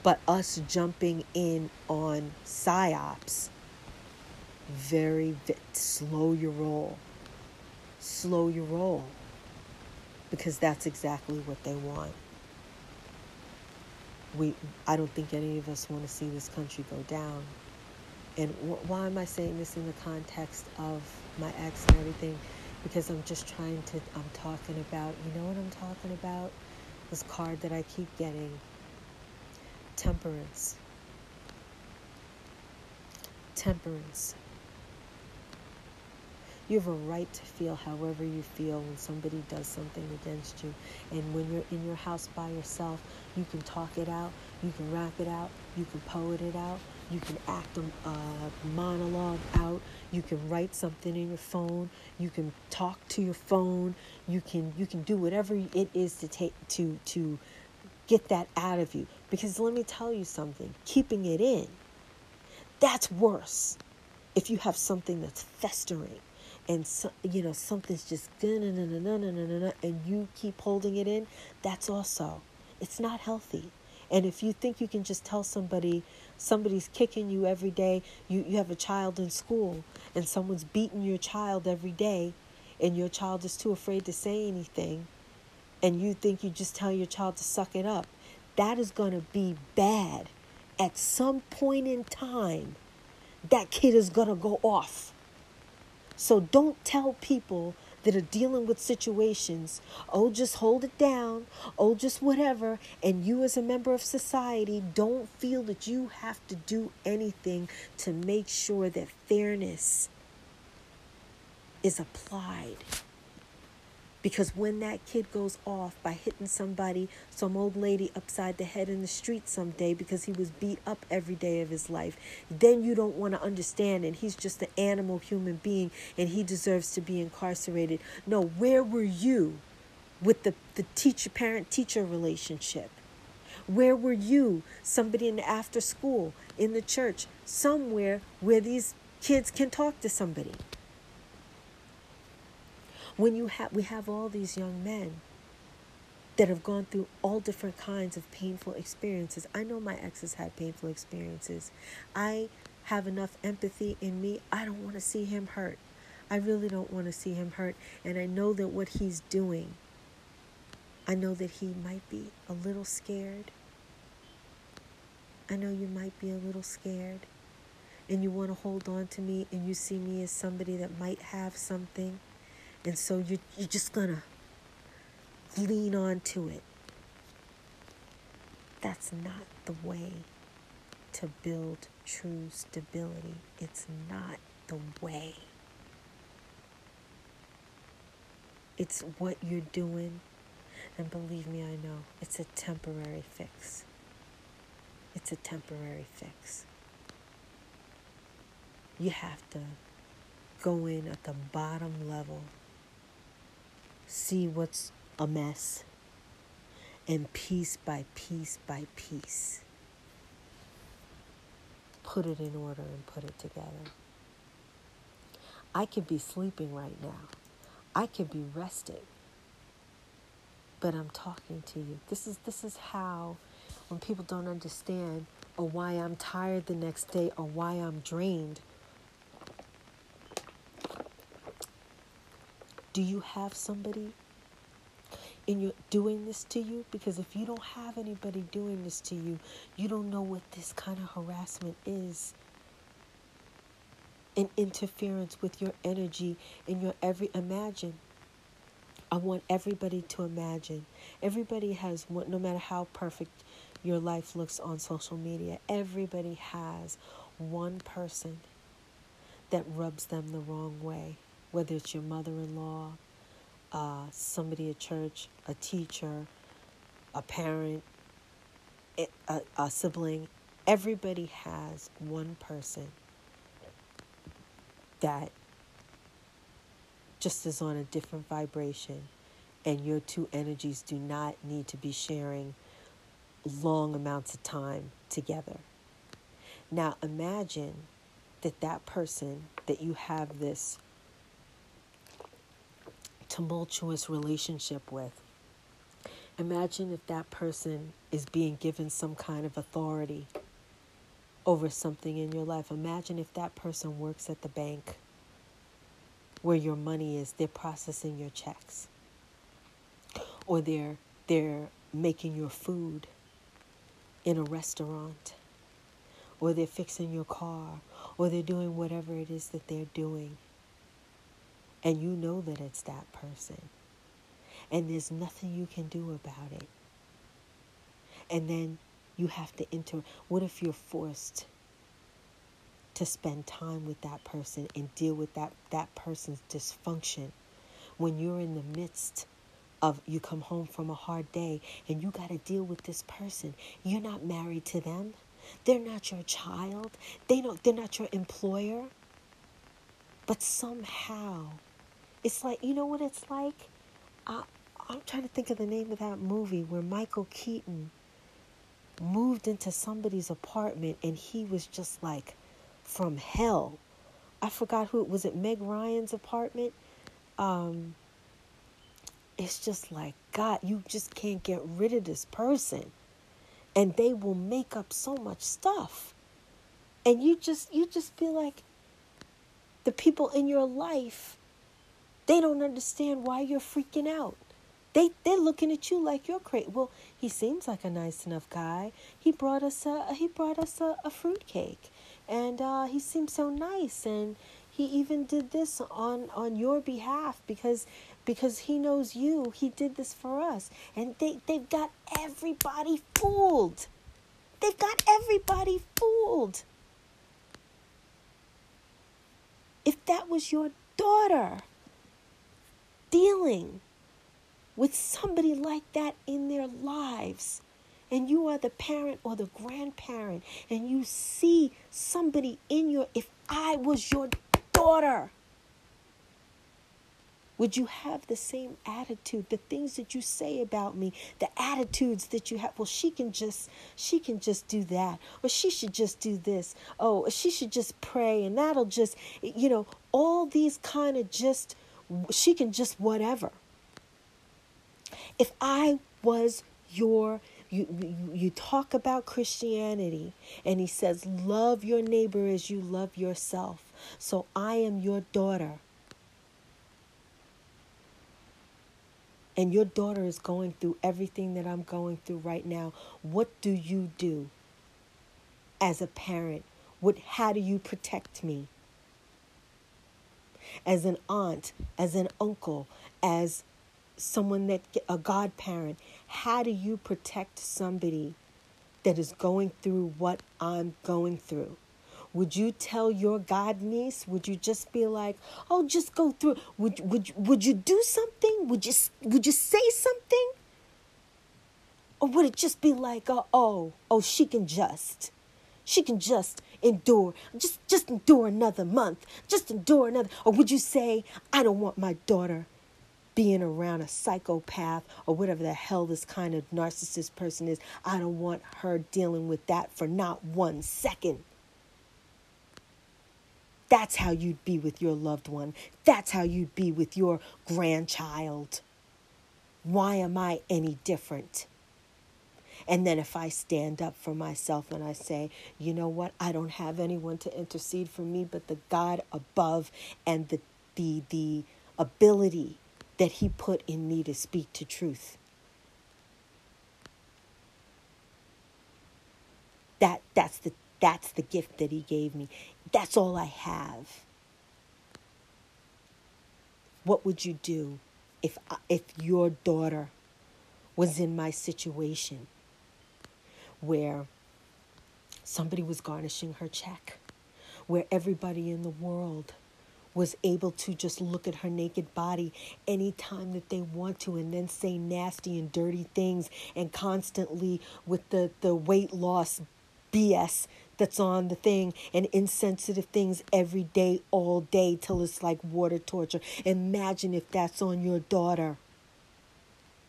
But us jumping in on psyops, very, very slow your roll. Slow your roll. Because that's exactly what they want. We, I don't think any of us want to see this country go down and wh- why am I saying this in the context of my ex and everything? Because I'm just trying to, I'm talking about, you know what I'm talking about? This card that I keep getting temperance. Temperance. You have a right to feel however you feel when somebody does something against you. And when you're in your house by yourself, you can talk it out, you can rap it out, you can poet it out, you can act a, a monologue out. You can write something in your phone. You can talk to your phone. You can you can do whatever it is to take to to get that out of you. Because let me tell you something. Keeping it in, that's worse. If you have something that's festering and so, you know something's just and you keep holding it in, that's also it's not healthy. And if you think you can just tell somebody somebody's kicking you every day, you, you have a child in school and someone's beating your child every day, and your child is too afraid to say anything, and you think you just tell your child to suck it up, that is going to be bad. At some point in time, that kid is going to go off. So don't tell people that are dealing with situations, oh, just hold it down, oh, just whatever, and you as a member of society don't feel that you have to do anything to make sure that fairness is applied. Because when that kid goes off by hitting somebody, some old lady upside the head in the street someday because he was beat up every day of his life, then you don't want to understand and he's just an animal human being and he deserves to be incarcerated. No, where were you with the, the teacher parent teacher relationship? Where were you, somebody in the after school, in the church, somewhere where these kids can talk to somebody? When you have we have all these young men that have gone through all different kinds of painful experiences. I know my exes had painful experiences. I have enough empathy in me. I don't want to see him hurt. I really don't want to see him hurt. And I know that what he's doing, I know that he might be a little scared. I know you might be a little scared. And you want to hold on to me and you see me as somebody that might have something and so you, you're just to lean on to it. That's not the way to build true stability. It's not the way. It's what you're doing. And believe me, I know it's a temporary fix. It's a temporary fix. You have to go in at the bottom level, see what's a mess, and piece by piece by piece, put it in order and put it together. I could be sleeping right now. I could be resting. But I'm talking to you. This is this is how when people don't understand or why I'm tired the next day or why I'm drained. Do you have somebody in your doing this to you? Because if you don't have anybody doing this to you, you don't know what this kind of harassment is. An interference with your energy in your every imagine. I want everybody to imagine. Everybody has one no matter how perfect your life looks on social media, everybody has one person that rubs them the wrong way, whether it's your mother in law, uh, somebody at church, a teacher, a parent, a, a sibling. Everybody has one person that just is on a different vibration, and your two energies do not need to be sharing long amounts of time together. Now imagine that that person that you have this tumultuous relationship with. Imagine if that person is being given some kind of authority over something in your life. Imagine if that person works at the bank where your money is, they're processing your checks. Or they're they're making your food in a restaurant, or they're fixing your car, or they're doing whatever it is that they're doing. And you know that it's that person. And there's nothing you can do about it. And then you have to enter. What if you're forced to spend time with that person and deal with that, that person's dysfunction when you're in the midst of you come home from a hard day and you got to deal with this person. You're not married to them. They're not your child. They don't they're not your employer. But somehow it's like you know what it's like? I I'm trying to think of the name of that movie where Michael Keaton moved into somebody's apartment and he was just like from hell. I forgot who it was it Meg Ryan's apartment? Um it's just like, God, you just can't get rid of this person. And they will make up so much stuff. And you just you just feel like the people in your life, they don't understand why you're freaking out. They they're looking at you like you're crazy. Well, he seems like a nice enough guy. He brought us a he brought us a, a fruit cake, and uh, he seems so nice. And he even did this on on your behalf because because he knows you. He did this for us. And they, they've got everybody fooled. They've got everybody fooled. If that was your daughter dealing with somebody like that in their lives, and you are the parent or the grandparent, and you see somebody in your, if I was your daughter, would you have the same attitude? The things that you say about me, the attitudes that you have. Well, she can just she can just do that. Or she should just do this. Oh, she should just pray and that'll just you know, all these kind of just she can just whatever. If I was your you, you, you talk about Christianity and he says love your neighbor as you love yourself. So I am your daughter. and your daughter is going through everything that I'm going through right now, what do you do as a parent? What how do you protect me? As an aunt, as an uncle, as someone that a godparent, how do you protect somebody that is going through what I'm going through? Would you tell your god niece? Would you just be like, "Oh, just go through"? Would would would you do something? Would you would you say something? Or would it just be like, oh, oh, oh, she can just, she can just, endure. Just just endure another month. Just endure another. Or would you say, I don't want my daughter being around a psychopath or whatever the hell this kind of narcissist person is. I don't want her dealing with that for not one second. That's how you'd be with your loved one. That's how you'd be with your grandchild. Why am I any different? And then if I stand up for myself and I say, you know what, I don't have anyone to intercede for me but the God above and the the the ability that he put in me to speak to truth. That that's the that's the gift that he gave me. That's all I have. What would you do if if your daughter was in my situation where somebody was garnishing her check, where everybody in the world was able to just look at her naked body anytime that they want to and then say nasty and dirty things and constantly with the, the weight loss BS that's on the thing and insensitive things every day, all day, till it's like water torture. Imagine if that's on your daughter.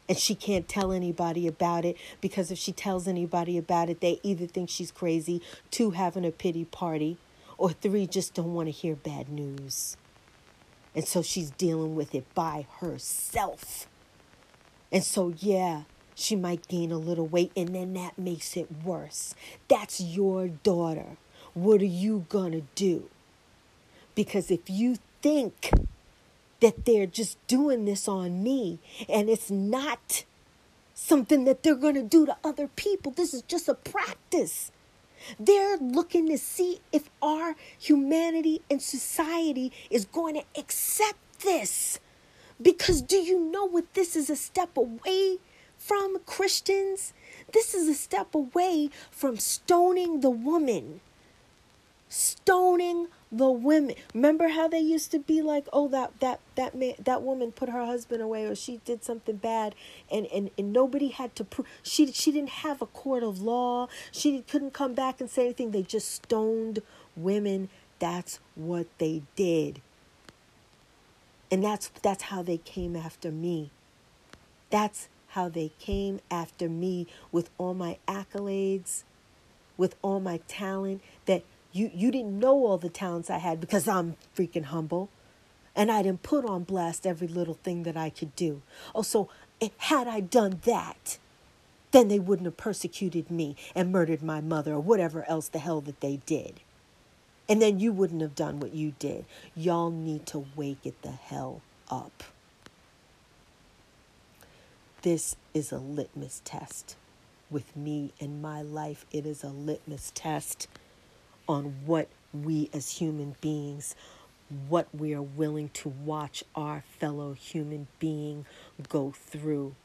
And she can't tell anybody about it because if she tells anybody about it, they either think she's crazy, two, having a pity party, or three, just don't want to hear bad news. And so she's dealing with it by herself. And so, yeah, she might gain a little weight, and then that makes it worse. That's your daughter. What are you going to do? Because if you think that they're just doing this on me and it's not something that they're going to do to other people, this is just a practice. They're looking to see if our humanity and society is going to accept this. Because do you know what this is a step away from Christians? This is a step away from stoning the woman. Stoning the women. Remember how they used to be like, oh, that that that man, that woman put her husband away, or she did something bad, and and, and nobody had to prove. She she didn't have a court of law. She couldn't come back and say anything. They just stoned women. That's what they did. And that's that's how they came after me. That's how they came after me with all my accolades, with all my talent that you, you didn't know all the talents I had because I'm freaking humble. And I didn't put on blast every little thing that I could do. Oh, so eh, had I done that, then they wouldn't have persecuted me and murdered my mother or whatever else the hell that they did. And then you wouldn't have done what you did. Y'all need to wake it the hell up. This is a litmus test. With me and my life, it is a litmus test on what we as human beings, what we are willing to watch our fellow human being go through.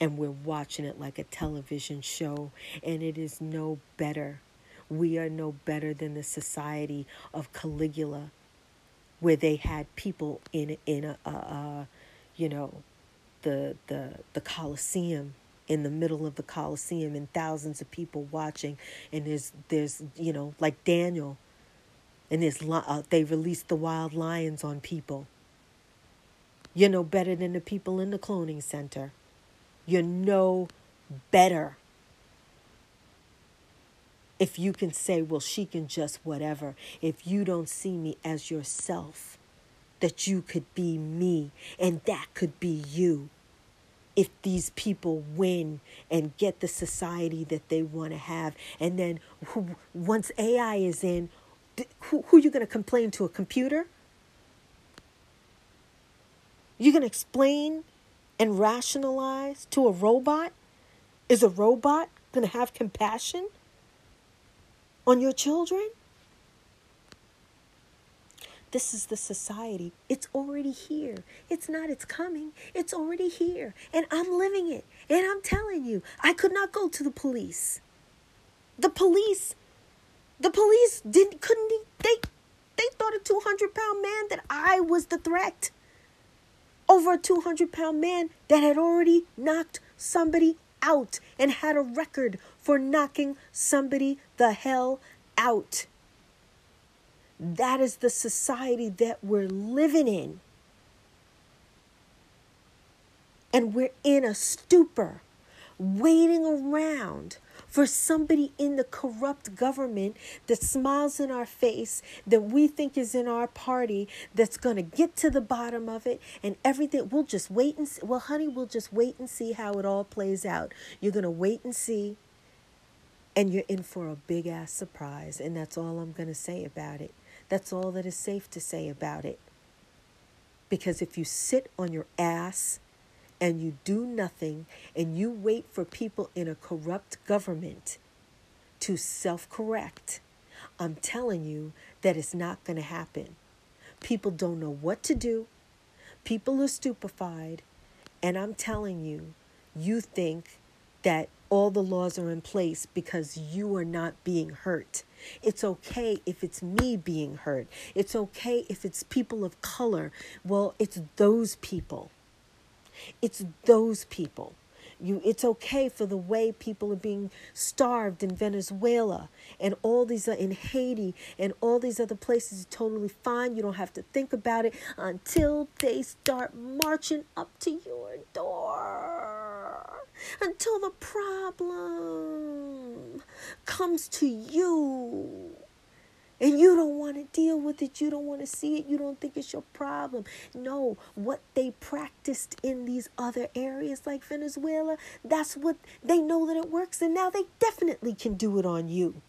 And we're watching it like a television show, and it is no better. We are no better than the society of Caligula, where they had people in in a, a, a you know, the the the Colosseum in the middle of the Colosseum and thousands of people watching. And there's, there's you know, like Daniel, and there's, uh, they released the wild lions on people. You're no better than the people in the cloning center. You're no better. If you can say, well, she can just whatever, if you don't see me as yourself, that you could be me and that could be you if these people win and get the society that they want to have. And then who, once AI is in, who, who are you going to complain to? A computer? You're going to explain and rationalize to a robot? Is a robot going to have compassion on your children? This is the society. It's already here. It's not, it's coming. It's already here. And I'm living it. And I'm telling you, I could not go to the police. The police, the police didn't, couldn't, they, they thought a 200 pound man that I was the threat over a 200 pound man that had already knocked somebody out and had a record for knocking somebody the hell out. That is the society that we're living in. And we're in a stupor, waiting around for somebody in the corrupt government that smiles in our face, that we think is in our party, that's going to get to the bottom of it and everything. We'll just wait and see. Well, honey, we'll just wait and see how it all plays out. You're going to wait and see, and you're in for a big ass surprise. And that's all I'm going to say about it. That's all that is safe to say about it. Because if you sit on your ass, and you do nothing and you wait for people in a corrupt government to self correct, I'm telling you that it's not going to happen. People don't know what to do, people are stupefied, and I'm telling you, you think that all the laws are in place because you are not being hurt. It's okay if it's me being hurt. It's okay if it's people of color. Well, it's those people. It's those people. You, it's okay for the way people are being starved in Venezuela and all these are in Haiti and all these other places. Totally fine. You don't have to think about it until they start marching up to your door. Until the comes to you and you don't want to deal with it, you don't want to see it, you don't think it's your problem. No, what they practiced in these other areas like Venezuela, that's what they know that it works, and now they definitely can do it on you.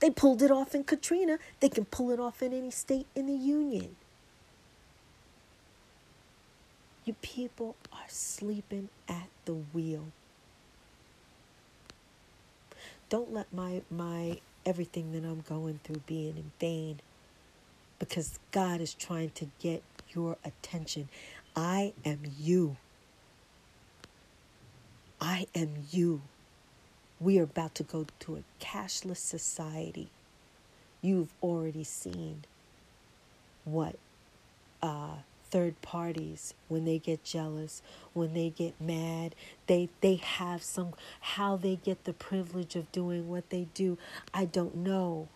They pulled it off in Katrina, they can pull it off in any state in the Union. You people are sleeping at the wheel. Don't let my my everything that I'm going through being in vain because God is trying to get your attention. I am you. I am you. We are about to go to a cashless society. You've already seen what uh, third parties when they get jealous when they get mad they they have some how they get the privilege of doing what they do i don't know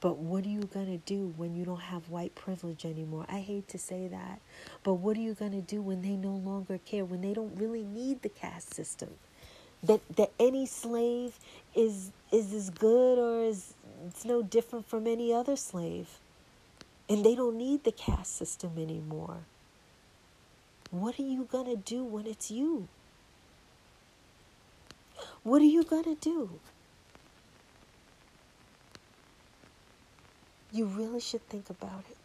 but what are you going to do when you don't have white privilege anymore? I hate to say that. But what are you going to do when they no longer care, when they don't really need the caste system? That that any slave is is as good or is it's no different from any other slave. And they don't need the caste system anymore. What are you going to do when it's you? What are you going to do? You really should think about it.